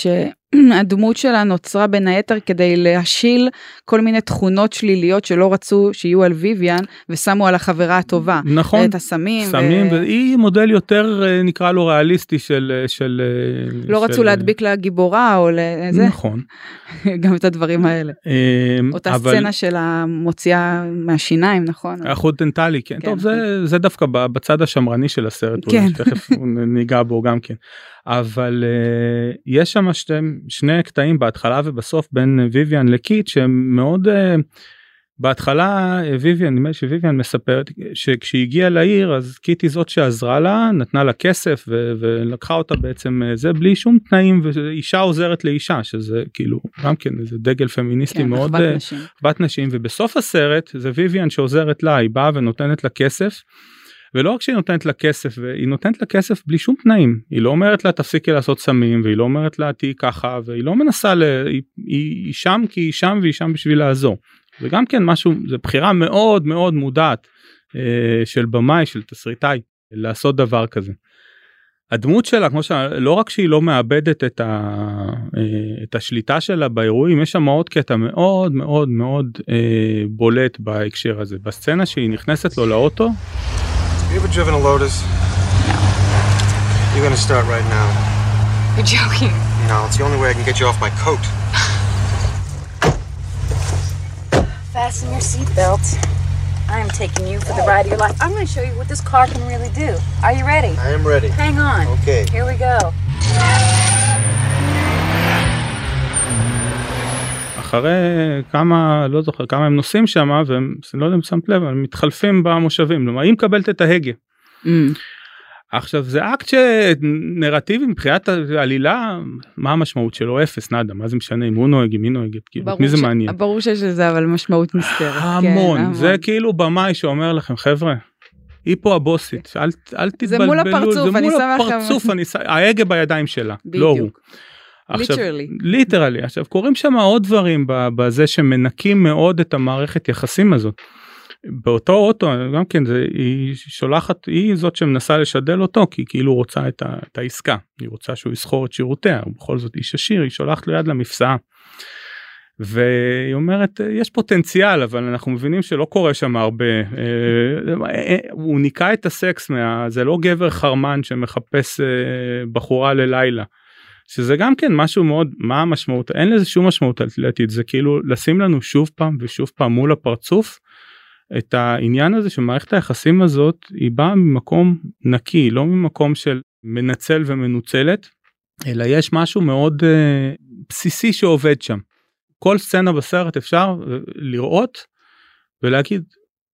<clears throat> שהדמות שלה נוצרה בין היתר כדי להשיל כל מיני תכונות שליליות שלא רצו שיהיו על ויויאן ושמו על החברה הטובה. נכון. את הסמים. סמים, ו... והיא מודל יותר אה, נקרא לו ריאליסטי של... של לא של... רצו להדביק לה גיבורה או לזה. נכון. <laughs> גם את הדברים האלה. אותה אבל... סצנה שלה מוציאה מהשיניים, נכון? החוט דנטלי, כן. כן. טוב, זה, זה דווקא בצד השמרני של הסרט, כן. שתכף ניגע בו גם כן. אבל uh, יש שם שתי, שני קטעים בהתחלה ובסוף בין ויויאן לקיט שהם מאוד uh, בהתחלה ויויאן נדמה לי שוויויאן מספרת שכשהיא הגיעה לעיר אז קיט היא זאת שעזרה לה נתנה לה כסף ו- ולקחה אותה בעצם אה, זה בלי שום תנאים ואישה עוזרת לאישה שזה כאילו גם כן איזה דגל פמיניסטי כן, מאוד אחוות נשים. בת נשים ובסוף הסרט זה ויויאן שעוזרת לה היא באה ונותנת לה כסף. ולא רק שהיא נותנת לה כסף והיא נותנת לה כסף בלי שום תנאים היא לא אומרת לה תפסיקי לעשות סמים והיא לא אומרת לה תהיי ככה והיא לא מנסה ל... היא, היא, היא שם כי היא שם והיא שם בשביל לעזור. זה גם כן משהו זה בחירה מאוד מאוד מודעת אה, של במאי של תסריטאי לעשות דבר כזה. הדמות שלה כמו שלא רק שהיא לא מאבדת את, ה, אה, את השליטה שלה באירועים יש שם עוד קטע מאוד מאוד מאוד אה, בולט בהקשר הזה בסצנה שהיא נכנסת לו לאוטו. You ever driven a Lotus? No. You're gonna start right now. You're joking. No, it's the only way I can get you off my coat. Fasten your seatbelt. I am taking you for the ride of your life. I'm to show you what this car can really do. Are you ready? I am ready. Hang on. Okay. Here we go. אחרי כמה לא זוכר כמה הם נוסעים שם והם לא יודע אם שמת לב הם מתחלפים במושבים כלומר היא מקבלת את ההגה. Mm. עכשיו זה אקט שנרטיבי מבחינת העלילה מה המשמעות שלו אפס נאדה מה זה משנה אם הוא נוהג אם היא נוהגת כאילו מי זה ש- מעניין. ברור שיש לזה אבל משמעות נסתרת. כן, המון זה כאילו במאי שאומר לכם חבר'ה. היא פה הבוסית אל, אל תתבלבלו מול הפרצוף, זה אני מול שמה לכם- הפרצוף אני ההגה בידיים שלה לא הוא. עכשיו, Literally. literally עכשיו קורים שם עוד דברים בזה שמנקים מאוד את המערכת יחסים הזאת. באותו אוטו גם כן זה היא שולחת היא זאת שמנסה לשדל אותו כי כאילו רוצה את, ה, את העסקה היא רוצה שהוא יסחור את שירותיה הוא בכל זאת איש עשיר היא שולחת לו יד למפסעה. והיא אומרת יש פוטנציאל אבל אנחנו מבינים שלא קורה שם הרבה אה, אה, הוא ניקה את הסקס מה זה לא גבר חרמן שמחפש אה, בחורה ללילה. שזה גם כן משהו מאוד מה המשמעות אין לזה שום משמעות אתלטית זה כאילו לשים לנו שוב פעם ושוב פעם מול הפרצוף את העניין הזה שמערכת היחסים הזאת היא באה ממקום נקי לא ממקום של מנצל ומנוצלת אלא יש משהו מאוד אה, בסיסי שעובד שם. כל סצנה בסרט אפשר אה, לראות ולהגיד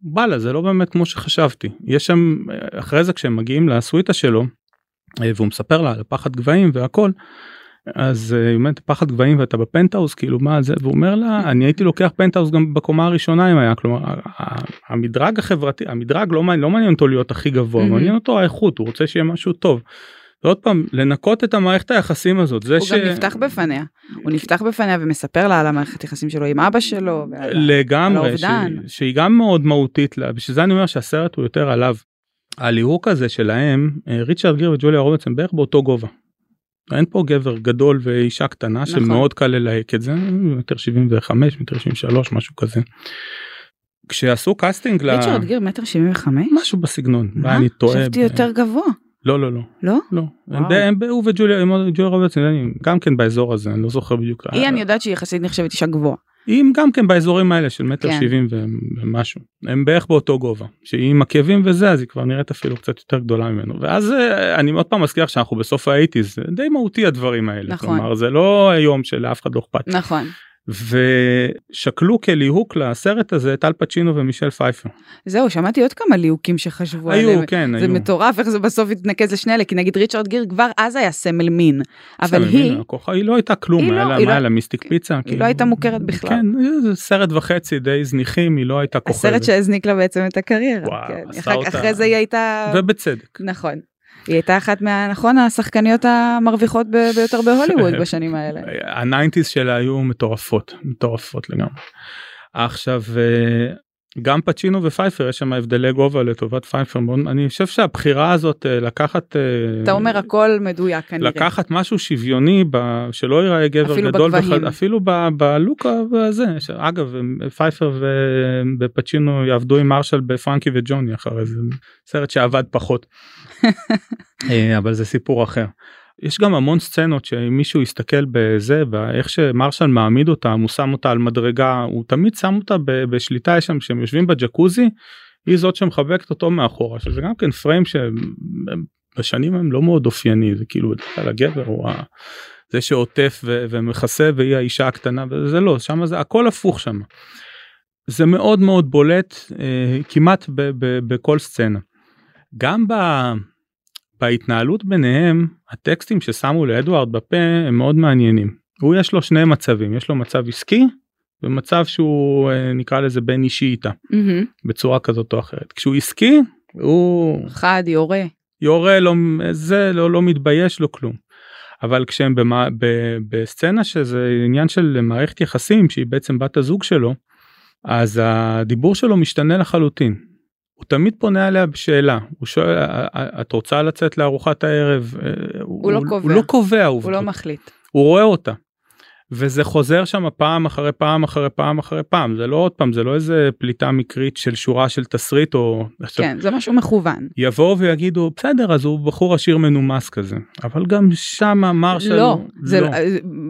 וואלה זה לא באמת כמו שחשבתי יש שם אה, אחרי זה כשהם מגיעים לסוויטה שלו והוא מספר לה על הפחד גבהים והכל. אז אה, היא אומרת פחד גבהים ואתה בפנטהאוז כאילו מה זה והוא אומר לה אני הייתי לוקח פנטהאוז גם בקומה הראשונה אם היה כלומר המדרג החברתי המדרג לא לא מעניין אותו להיות הכי גבוה מהמם. מעניין אותו האיכות הוא רוצה שיהיה משהו טוב. ועוד פעם לנקות את המערכת היחסים הזאת זה הוא גם נפתח בפניה. הוא נפתח בפניה ומספר לה על המערכת יחסים שלו עם אבא שלו. ועל ה- על לגמרי שהיא גם מאוד מהותית לה בשביל זה אני אומר שהסרט הוא יותר עליו. הליהוק הזה שלהם אה, ריצ'רד גיר וג'וליה רוברטס הם בערך באותו גובה. אין פה גבר גדול ואישה קטנה נכון. שמאוד קל ללהק את זה מטר 75 מטר 73 משהו כזה. כשעשו קאסטינג ל... ריצ'רד גיר מטר שבעים וחמש? משהו בסגנון. מה? אני טועה. חשבתי ב- יותר גבוה. לא לא לא לא? לא. הם די- הם- הוא וג'וליה הם גם כן באזור הזה אני לא זוכר בדיוק. היא אני יודעת שהיא יחסית נחשבת אישה גבוהה. אם גם כן באזורים האלה של מטר כן. שבעים ומשהו הם בערך באותו גובה שהיא עם עקבים וזה אז היא כבר נראית אפילו קצת יותר גדולה ממנו ואז אה, אני עוד פעם מזכיר שאנחנו בסוף האייטיז די מהותי הדברים האלה נכון. כלומר זה לא היום שלאף אחד לא אכפת נכון. ושקלו לליהוק לסרט הזה את אל פצ'ינו ומישל פייפר זהו, שמעתי עוד כמה ליהוקים שחשבו היו עליהם. כן זה היו. מטורף איך זה בסוף התנקז לשני אלה, כי נגיד ריצ'רד גיר כבר אז היה סמל מין, אבל בסדר, היא, הנה, הכוחה היא לא הייתה כלום היא היה לא- לה- היא מה לא- מיסטיק פיצה היא כאילו. לא הייתה מוכרת בכלל. כן זה סרט וחצי די זניחים היא לא הייתה כוכבת הסרט שהזניק לה בעצם את הקריירה. וואו, כן. עשה אחר- אותה- אחרי זה היא הייתה... ובצדק. נכון. היא הייתה אחת מה... נכון, השחקניות המרוויחות ביותר בהוליווד <laughs> בשנים האלה. הניינטיז שלה היו מטורפות, מטורפות לגמרי. עכשיו, אה, גם פצ'ינו ופייפר יש שם הבדלי גובה לטובת פייפר, מאוד- אני חושב שהבחירה הזאת אה, לקחת, אה, אתה אומר הכל מדויק כנראה. לקחת משהו שוויוני ב... שלא ייראה גבר אפילו גדול, בגבהים. וחד- אפילו ב- ב-look הזה, ש- אגב פייפר ופצ'ינו יעבדו עם מרשל בפרנקי וג'וני אחרי זה סרט שעבד פחות <laughs> אה, אבל זה סיפור אחר. יש גם המון סצנות שאם מישהו יסתכל בזה באיך שמרשל מעמיד אותם הוא שם אותה על מדרגה הוא תמיד שם אותה בשליטה יש שם שהם יושבים בג'קוזי היא זאת שמחבקת אותו מאחורה שזה גם כן פריים שבשנים הם לא מאוד אופייני זה כאילו בדרך הגבר הוא ה- זה שעוטף ו- ומכסה והיא האישה הקטנה וזה לא שם זה הכל הפוך שם. זה מאוד מאוד בולט אה, כמעט ב- ב- בכל סצנה. גם ב... בהתנהלות ביניהם הטקסטים ששמו לאדוארד בפה הם מאוד מעניינים. הוא יש לו שני מצבים יש לו מצב עסקי ומצב שהוא אה, נקרא לזה בין אישי איתה מהמם. בצורה כזאת או אחרת. כשהוא עסקי הוא חד, יורה. יורה לא זה לא לא מתבייש לו כלום. אבל כשהם במה, ב, בסצנה שזה עניין של מערכת יחסים שהיא בעצם בת הזוג שלו אז הדיבור שלו משתנה לחלוטין. הוא תמיד פונה אליה בשאלה הוא שואל "א- א- את רוצה לצאת לארוחת הערב אה, הוא, לא קובע. הוא לא קובע הוא עובדות. לא מחליט. הוא רואה אותה. וזה חוזר שם פעם אחרי פעם אחרי פעם אחרי פעם זה לא עוד פעם זה לא איזה פליטה מקרית של שורה של תסריט או עכשיו, כן, זה משהו מכוון. יבואו ויגידו בסדר אז הוא בחור עשיר מנומס כזה אבל גם שם מרשל לא, הוא- זה, לא.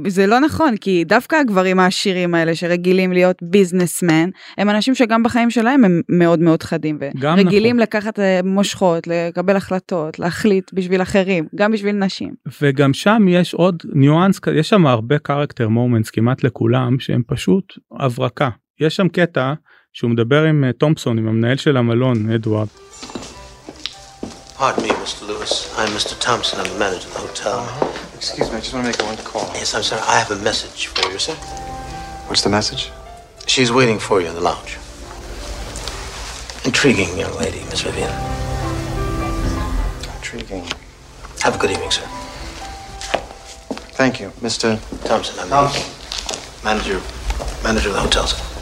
זה לא נכון, כי דווקא הגברים העשירים האלה שרגילים להיות ביזנסמן, הם אנשים שגם בחיים שלהם הם מאוד מאוד חדים, ורגילים נכון. לקחת אה, מושכות, לקבל החלטות, להחליט בשביל אחרים, גם בשביל נשים. וגם שם יש עוד ניואנס יש שם הרבה character moments כמעט לכולם שהם פשוט הברקה יש שם קטע שהוא מדבר עם אה, תומפסון עם המנהל של המלון אדוארד Pardon me, Mr. Lewis. I'm Mr. Thompson. I'm the manager of the hotel. Excuse me, I just want to make one call. Yes, I'm sorry. I have a message for you, sir. What's the message? She's waiting for you in the lounge. Intriguing young lady, Miss Vivian. Intriguing. Have a good evening, sir. Thank you, Mr. Thompson, I'm the manager, manager of the hotel, sir.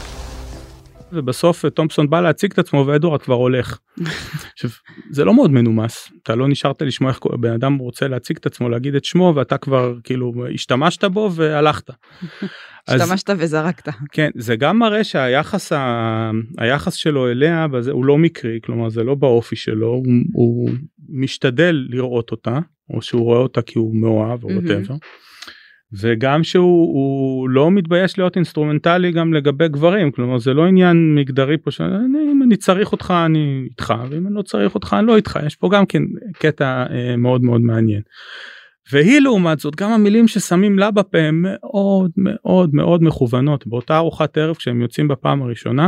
ובסוף אה, תומפסון בא להציג את עצמו ואדוארד כבר הולך. <laughs> עכשיו, זה לא מאוד מנומס אתה לא נשארת לשמוע איך בן אדם רוצה להציג את עצמו להגיד את שמו ואתה כבר כאילו השתמשת בו והלכת. <laughs> אז- השתמשת וזרקת. כן זה גם מראה שהיחס ה... היחס שלו אליה בזה הוא לא מקרי כלומר זה לא באופי שלו הוא, הוא משתדל לראות אותה או שהוא רואה אותה כי הוא מאוהב או. Whatever. וגם שהוא הוא לא מתבייש להיות אינסטרומנטלי גם לגבי גברים כלומר זה לא עניין מגדרי פה שאני אם אני צריך אותך אני איתך ואם אני לא צריך אותך אני לא איתך יש פה גם כן קטע אה, מאוד מאוד מעניין. והיא לעומת זאת גם המילים ששמים לה בפה הם מאוד מאוד מאוד מכוונות באותה ארוחת ערב כשהם יוצאים בפעם הראשונה.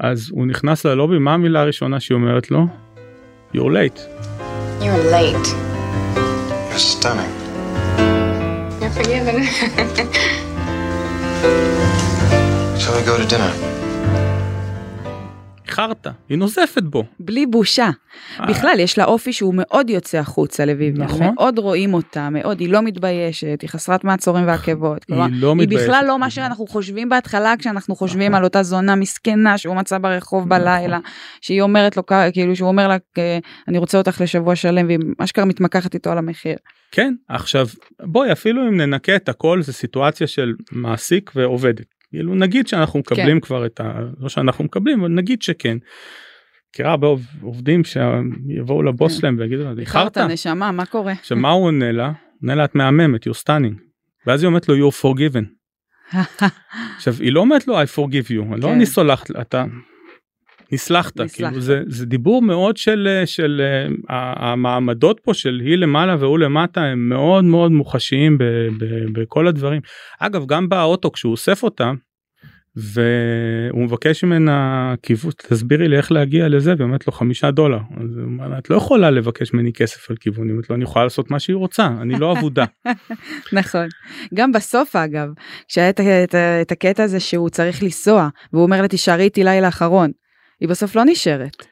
אז הוא נכנס ללובי מה המילה הראשונה שהיא אומרת לו? You're late. You're late. You're stunning. You're forgiven. <laughs> Shall we go to dinner? איחרת היא נוזפת בו. בלי בושה. בכלל, יש לה אופי שהוא מאוד יוצא החוצה לביביאן. נכון. מאוד רואים אותה, מאוד, היא לא מתביישת, היא חסרת מעצורים ועקבות. היא לא היא מתביישת. בכלל לא מה שאנחנו חושבים בהתחלה, כשאנחנו חושבים נכון. על אותה זונה מסכנה שהוא מצא ברחוב בלילה, שהיא אומרת לו, כאילו שהוא אומר לה, "אה, אני רוצה אותך לשבוע שלם, והיא אשכרה מתמקחת איתו על המחיר. כן עכשיו בואי אפילו אם ננקה את הכל זה סיטואציה של מעסיק ועובדת. כאילו נגיד שאנחנו מקבלים כבר את ה... לא שאנחנו מקבלים אבל נגיד שכן. מכירה הרבה עוב- עובדים שיבואו לבוס שלהם ויגידו לה איחרת. איחרת, נשמה, מה קורה? עכשיו מה הוא עונה לה? עונה לה את מהממת you're stunning. ואז היא אומרת לו you're forgiven. <laughs> עכשיו היא לא אומרת לו I forgive you לא כן. אני סולחת אתה נסלחת נסלחת. כאילו זה זה דיבור מאוד של של ה- המעמדות פה של היא למעלה והוא למטה הם מאוד מאוד מוחשיים ב, ב, בכל הדברים אגב גם באוטו כשהוא אוסף אותה. והוא מבקש ממנה כיוון תסבירי לי איך להגיע לזה והיא אומרת לו חמישה דולר אז הוא אומר לה, את לא יכולה לבקש ממני כסף על כיוון היא אומרת לו אני יכולה לעשות מה שהיא רוצה אני לא אבודה <laughs> נכון. גם בסוף אגב, כשהיה את, את, את הקטע הזה שהוא צריך לנסוע, והוא אומר לה תישארי איתי לילה אחרון, היא בסוף לא נשארת.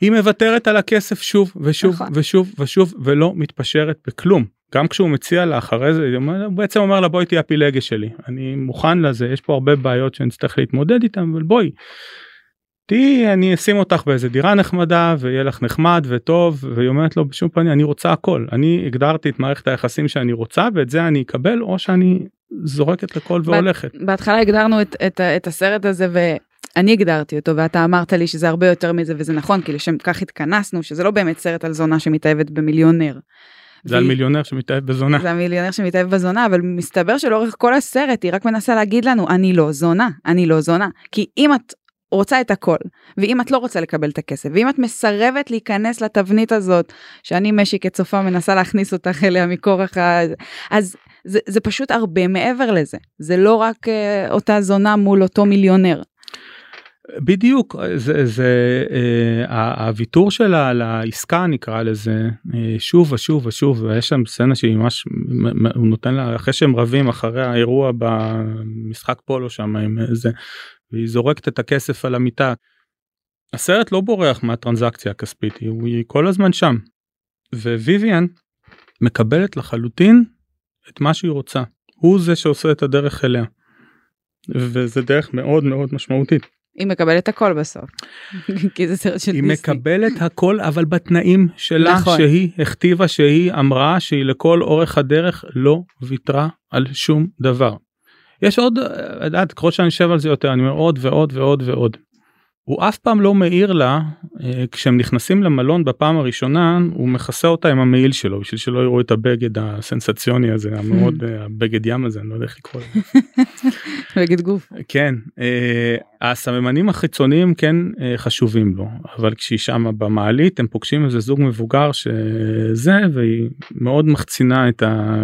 היא מוותרת על הכסף שוב ושוב נכון. ושוב ושוב ולא מתפשרת בכלום. גם כשהוא מציע לה אחרי זה, הוא בעצם אומר לה בואי תהיה הפילגש שלי, אני מוכן לזה, יש פה הרבה בעיות שנצטרך להתמודד איתן, אבל בואי. תהיי, אני אשים אותך באיזה דירה נחמדה ויהיה לך נחמד וטוב, והיא אומרת לו בשום פנים אני רוצה הכל, אני הגדרתי את מערכת היחסים שאני רוצה ואת זה אני אקבל או שאני זורקת לכל והולכת. בהתחלה הגדרנו את, את, את הסרט הזה ואני הגדרתי אותו ואתה אמרת לי שזה הרבה יותר מזה וזה נכון כי לשם כך התכנסנו שזה לא באמת סרט על זונה שמתאהבת במיליונר. זה על מיליונר שמתאהב בזונה. זה המיליונר שמתאהב בזונה אבל מסתבר שלאורך כל הסרט היא רק מנסה להגיד לנו אני לא זונה אני לא זונה כי אם את רוצה את הכל ואם את לא רוצה לקבל את הכסף ואם את מסרבת להיכנס לתבנית הזאת שאני משי כצופה מנסה להכניס אותך אליה מכורח ה... אז זה, זה פשוט הרבה מעבר לזה זה לא רק אה, אותה זונה מול אותו מיליונר. בדיוק זה זה אה, הוויתור שלה על העסקה נקרא לזה אה, שוב ושוב ושוב ויש שם סצנה שהיא ממש הוא נותן לה אחרי שהם רבים אחרי האירוע במשחק פולו שם עם זה והיא זורקת את הכסף על המיטה. הסרט לא בורח מהטרנזקציה הכספית היא, כל הזמן שם. וויvian מקבלת לחלוטין את מה שהיא רוצה הוא זה שעושה את הדרך אליה. וזה דרך מאוד מאוד משמעותית. היא מקבלת הכל בסוף. <laughs> כי זה סרט של היא דיסני. מקבלת הכל אבל בתנאים שלה נכון. שהיא הכתיבה שהיא אמרה שהיא לכל אורך הדרך לא ויתרה על שום דבר. יש עוד, את יודעת, ככל שאני חושב על זה יותר אני אומר עוד ועוד ועוד ועוד. הוא אף פעם לא מעיר לה אה, כשהם נכנסים למלון בפעם הראשונה הוא מכסה אותה עם המעיל שלו בשביל שלא יראו את הבגד הסנסציוני הזה <laughs> המאוד אה, הבגד ים הזה אני לא יודע איך לקרוא לזה. <laughs> <laughs> בגד גוף. כן, אה, הסממנים החיצוניים כן אה, חשובים לו, אבל כשהיא שמה במעלית הם פוגשים איזה זוג מבוגר שזה והיא מאוד מחצינה את ה...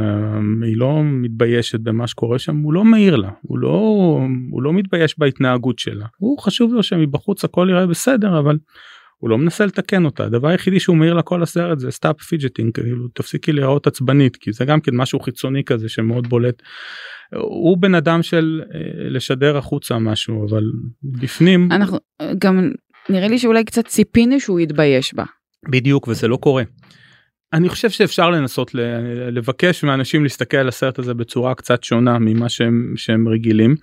היא לא מתביישת במה שקורה שם, הוא לא מעיר לה, הוא לא, הוא לא מתבייש בהתנהגות שלה, הוא חשוב לו שמבחוץ הכל יראה בסדר אבל הוא לא מנסה לתקן אותה, הדבר היחידי שהוא מעיר לה כל הסרט זה stop fidgeting, כאילו תפסיקי להיראות עצבנית כי זה גם כן משהו חיצוני כזה שמאוד בולט. הוא בן אדם של אה, לשדר החוצה משהו אבל בפנים אנחנו גם נראה לי שאולי קצת ציפינו שהוא יתבייש בה. בדיוק וזה לא קורה. אני חושב שאפשר לנסות ל- לבקש מאנשים להסתכל על הסרט הזה בצורה קצת שונה ממה שהם שהם רגילים.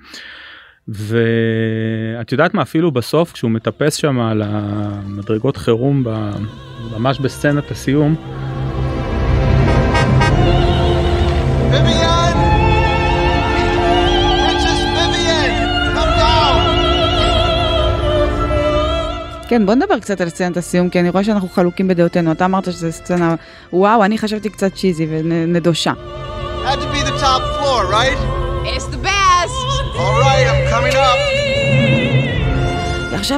ואת יודעת מה אפילו בסוף כשהוא מטפס שם על המדרגות חירום ב- ממש בסצנת הסיום Vivian! כן בוא נדבר קצת על סצנת הסיום כי אני רואה שאנחנו חלוקים בדעותינו אתה אמרת שזה סצנה וואו אני חשבתי קצת צ'יזי ונדושה.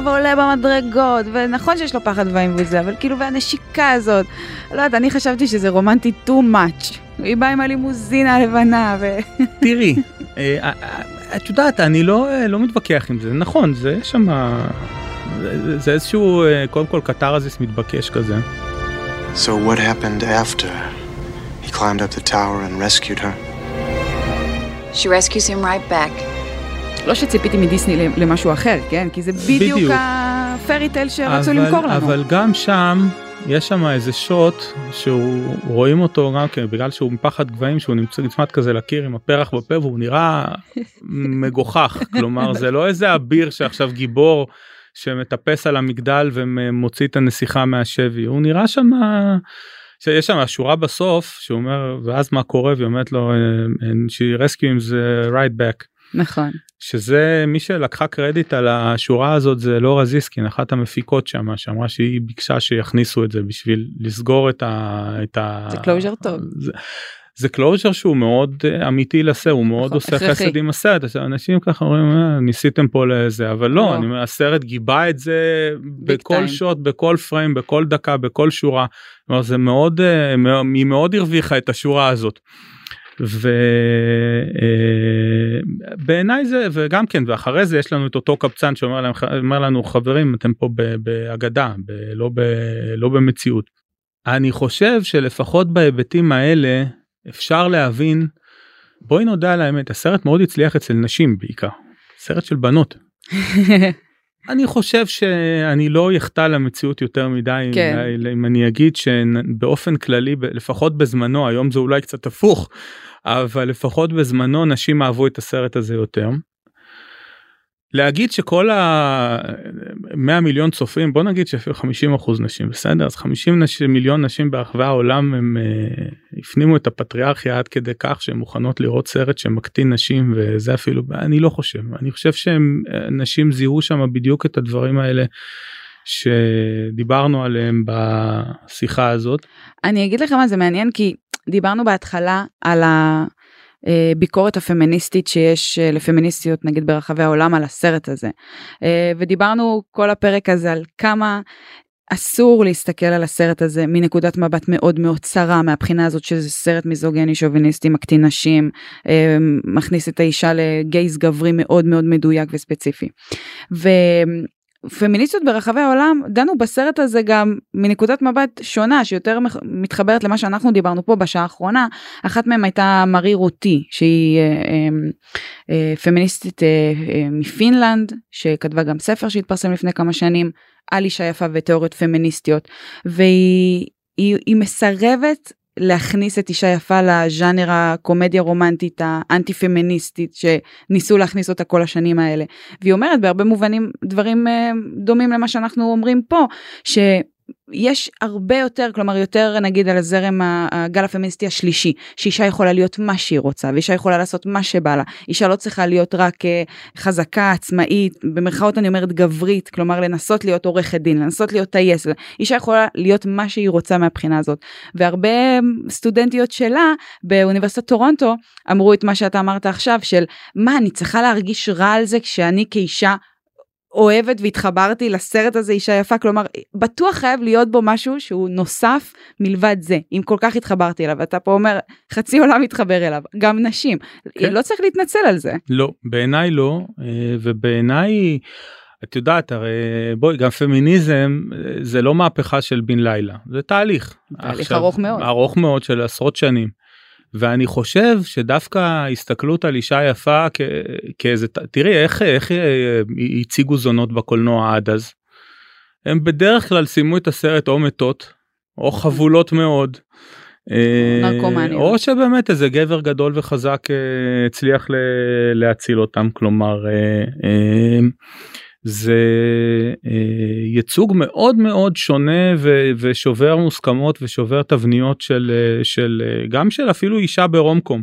הוא עולה במדרגות ונכון שיש לו פחד ואיום וזה אבל כאילו והנשיקה הזאת. לא יודעת אני חשבתי שזה רומנטי too much. היא באה עם הלימוזינה הלבנה ו... תראי אה, אה, את יודעת אני לא אה, לא מתווכח עם זה נכון זה שם זה- זה איזשהו אה, קודם כל קתרזיס מתבקש כזה. So what happened after he climbed up the tower and rescued her? She rescues him right back. לא שציפיתי מדיסני למשהו אחר כן כי זה בדיוק בדיוק. הפרי טייל שרצו אבל, למכור לנו. אבל גם שם יש שם איזה שוט שהוא רואים אותו גם כן בגלל שהוא מפחד גבהים שהוא נמצא נצמד כזה לקיר עם הפרח בפה והוא נראה מגוחך <laughs> כלומר זה לא איזה אביר שעכשיו גיבור שמטפס על המגדל ומוציא את הנסיכה מהשבי הוא נראה שם. יש שם שורה בסוף שהוא אומר ואז מה קורה והיא אומרת לו "And she rescues the right back נכון. שזה מי שלקחה קרדיט על השורה הזאת זה לורה זיסקין אחת המפיקות שם שאמרה שהיא ביקשה שיכניסו את זה בשביל לסגור את ה... את ה... זה closure טוב. זה, זה closure שהוא מאוד אה, אמיתי לסה הוא מאוד נכון, עושה. חסד עם הסרט אנשים ככה אומרים "אה, ניסיתם פה לזה אבל לא, לא. אני אומר הסרט גיבה את זה בכל. שוט בכל פריים בכל דקה בכל שורה. זה מאוד אה, היא מאוד הרוויחה את השורה הזאת. ובעיניי זה וגם כן ואחרי זה יש לנו את אותו קבצן שאומר להם לנו חברים אתם פה באגדה לא, לא במציאות. אני חושב שלפחות בהיבטים האלה אפשר להבין בואי נודה על האמת הסרט מאוד הצליח אצל נשים בעיקר סרט של בנות <laughs> אני חושב שאני לא אחטא למציאות יותר מדי כן. אם אני אגיד שבאופן כללי לפחות בזמנו היום זה אולי קצת הפוך אבל לפחות בזמנו נשים אהבו את הסרט הזה יותר. להגיד שכל ה-100 מיליון צופים בוא נגיד שאפילו 50 אחוז נשים בסדר אז 50 נש... מיליון נשים ברחבי העולם הם uh, הפנימו את הפטריארכיה עד כדי כך שהן מוכנות לראות סרט שמקטין נשים וזה אפילו אני לא חושב אני חושב שהם אה, נשים זיהו שם בדיוק את הדברים האלה שדיברנו עליהם בשיחה הזאת. אני אגיד לך מה זה מעניין כי דיברנו בהתחלה על הביקורת הפמיניסטית שיש אה, לפמיניסטיות נגיד ברחבי העולם על הסרט הזה אה, ודיברנו כל הפרק הזה על כמה אסור להסתכל על הסרט הזה מנקודת מבט מאוד מאוד צרה מהבחינה הזאת שזה סרט מיזוגני שוביניסטי מקטין נשים אה, מכניס את האישה לגייז גברי מאוד מאוד מדויק וספציפי. ו... פמיניסטיות ברחבי העולם דנו בסרט הזה גם מנקודת מבט שונה שיותר מתחברת למה שאנחנו דיברנו פה בשעה האחרונה. אחת מהם הייתה מארי רוטי שהיא אה, אה, אה, פמיניסטית אה, אה, מפינלנד שכתבה גם ספר שהתפרסם לפני כמה שנים על אישה יפה ותיאוריות פמיניסטיות והיא היא, היא מסרבת להכניס את אישה יפה לז'אנר הקומדיה רומנטית האנטי פמיניסטית שניסו להכניס אותה כל השנים האלה. והיא אומרת בהרבה מובנים דברים אה, דומים למה שאנחנו אומרים פה ש... יש הרבה יותר כלומר יותר נגיד על הזרם הגל הפמיניסטי השלישי שאישה יכולה להיות מה שהיא רוצה ואישה יכולה לעשות מה שבא לה. אישה לא צריכה להיות רק אה, חזקה עצמאית במרכאות אני אומרת גברית כלומר לנסות להיות עורכת דין לנסות להיות טייס. אישה יכולה להיות מה שהיא רוצה מהבחינה הזאת. והרבה סטודנטיות שלה באוניברסיטת טורונטו אמרו את מה שאתה אמרת עכשיו של מה אני צריכה להרגיש רע על זה כשאני כאישה אוהבת והתחברתי לסרט הזה אישה יפה כלומר בטוח חייב להיות בו משהו שהוא נוסף מלבד זה אם כל כך התחברתי אליו אתה פה אומר חצי עולם מתחבר אליו גם נשים כן. לא צריך להתנצל על זה לא בעיניי לא אה, ובעיניי את יודעת הרי בואי גם פמיניזם אה, זה לא מהפכה של בן לילה זה תהליך תהליך עכשיו, ארוך מאוד ארוך מאוד של עשרות שנים. ואני חושב שדווקא ההסתכלות על אישה יפה כ, כאיזה תראי איך איך אה, הציגו זונות בקולנוע עד אז. הם בדרך כלל סיימו את הסרט או מתות או חבולות מאוד. נרקומניות. או שבאמת איזה גבר גדול וחזק אה, הצליח להציל אותם כלומר זה אה, ייצוג מאוד מאוד שונה ושובר מוסכמות ושובר תבניות של, אה, של אה, גם של אפילו אישה ברומקום.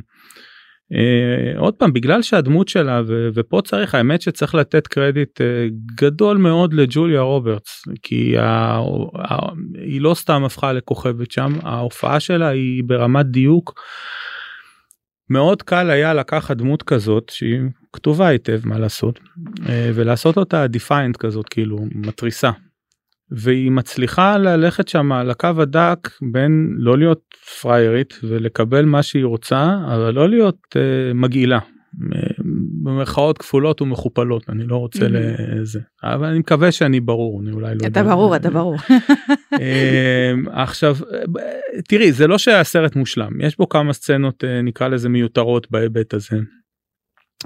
אה, עוד פעם בגלל שהדמות שלה ו, ופה צריך האמת שצריך לתת קרדיט אה, גדול מאוד לג'וליה רוברטס כי ה, ה, היא לא סתם הפכה לכוכבת שם ההופעה שלה היא ברמת דיוק. מאוד קל היה לקחת דמות כזאת שהיא כתובה היטב מה לעשות אה, ולעשות אותה defiant כזאת כאילו מתריסה. והיא מצליחה ללכת שם על הקו הדק בין לא להיות פריירית ולקבל מה שהיא רוצה אבל לא להיות אה, מגעילה במרכאות כפולות ומכופלות אני לא רוצה לזה. אבל אני מקווה שאני ברור אני אולי לא אתה ברור אתה ברור. <laughs> אמ, עכשיו תראי זה לא שהסרט מושלם יש בו כמה סצנות אה, נקרא לזה מיותרות בהיבט הזה.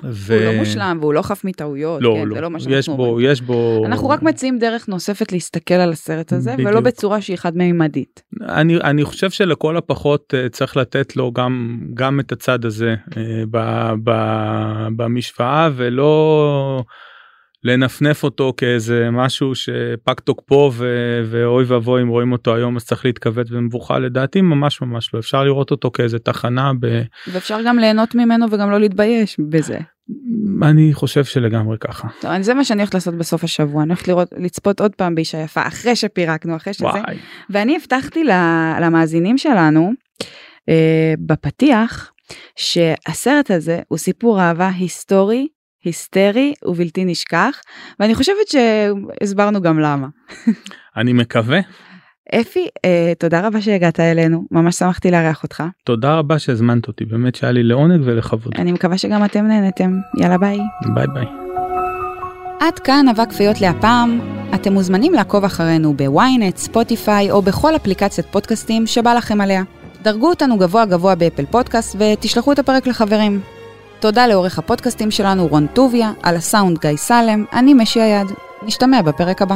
ו... הוא לא מושלם והוא לא חף מטעויות, לא, כן, לא, זה לא מה יש בו, אומרים. יש בו... אנחנו רק מציעים דרך נוספת להסתכל על הסרט הזה, בדיוק. ולא בצורה שהיא חד מימדית. אני, אני חושב שלכל הפחות uh, צריך לתת לו גם, גם את הצד הזה uh, ב, ב, במשוואה, ולא לנפנף אותו כאיזה משהו שפג תוקפו ו- ואוי ואבוי אם רואים אותו היום אז צריך להתכווץ במבוכה לדעתי ממש ממש לא אפשר לראות אותו כאיזה תחנה ב... ואפשר גם ליהנות ממנו וגם לא להתבייש בזה. אני חושב שלגמרי ככה. טוב, זה מה שאני הולכת לעשות בסוף השבוע אני הולכת לראות לצפות עוד פעם באישה יפה אחרי שפירקנו אחרי שזה וואי. ואני הבטחתי למאזינים שלנו אה, בפתיח שהסרט הזה הוא סיפור אהבה היסטורי היסטרי ובלתי נשכח ואני חושבת שהסברנו גם למה. אני מקווה. אפי אה, תודה רבה שהגעת אלינו ממש שמחתי לארח אותך. תודה רבה שהזמנת אותי באמת שהיה לי לעונג ולכבוד. אני מקווה שגם אתם נהנתם יאללה ביי. ביי ביי. עד כאן אבק פיות להפעם. אתם מוזמנים לעקוב אחרינו בוויינט, ספוטיפיי או בכל אפליקציית פודקאסטים שבא לכם עליה. דרגו אותנו גבוה גבוה באפל פודקאסט ותשלחו את הפרק לחברים. תודה לעורך הפודקאסטים שלנו רון טוביה, על הסאונד גיא סלם, אני משי היד. נשתמע בפרק הבא.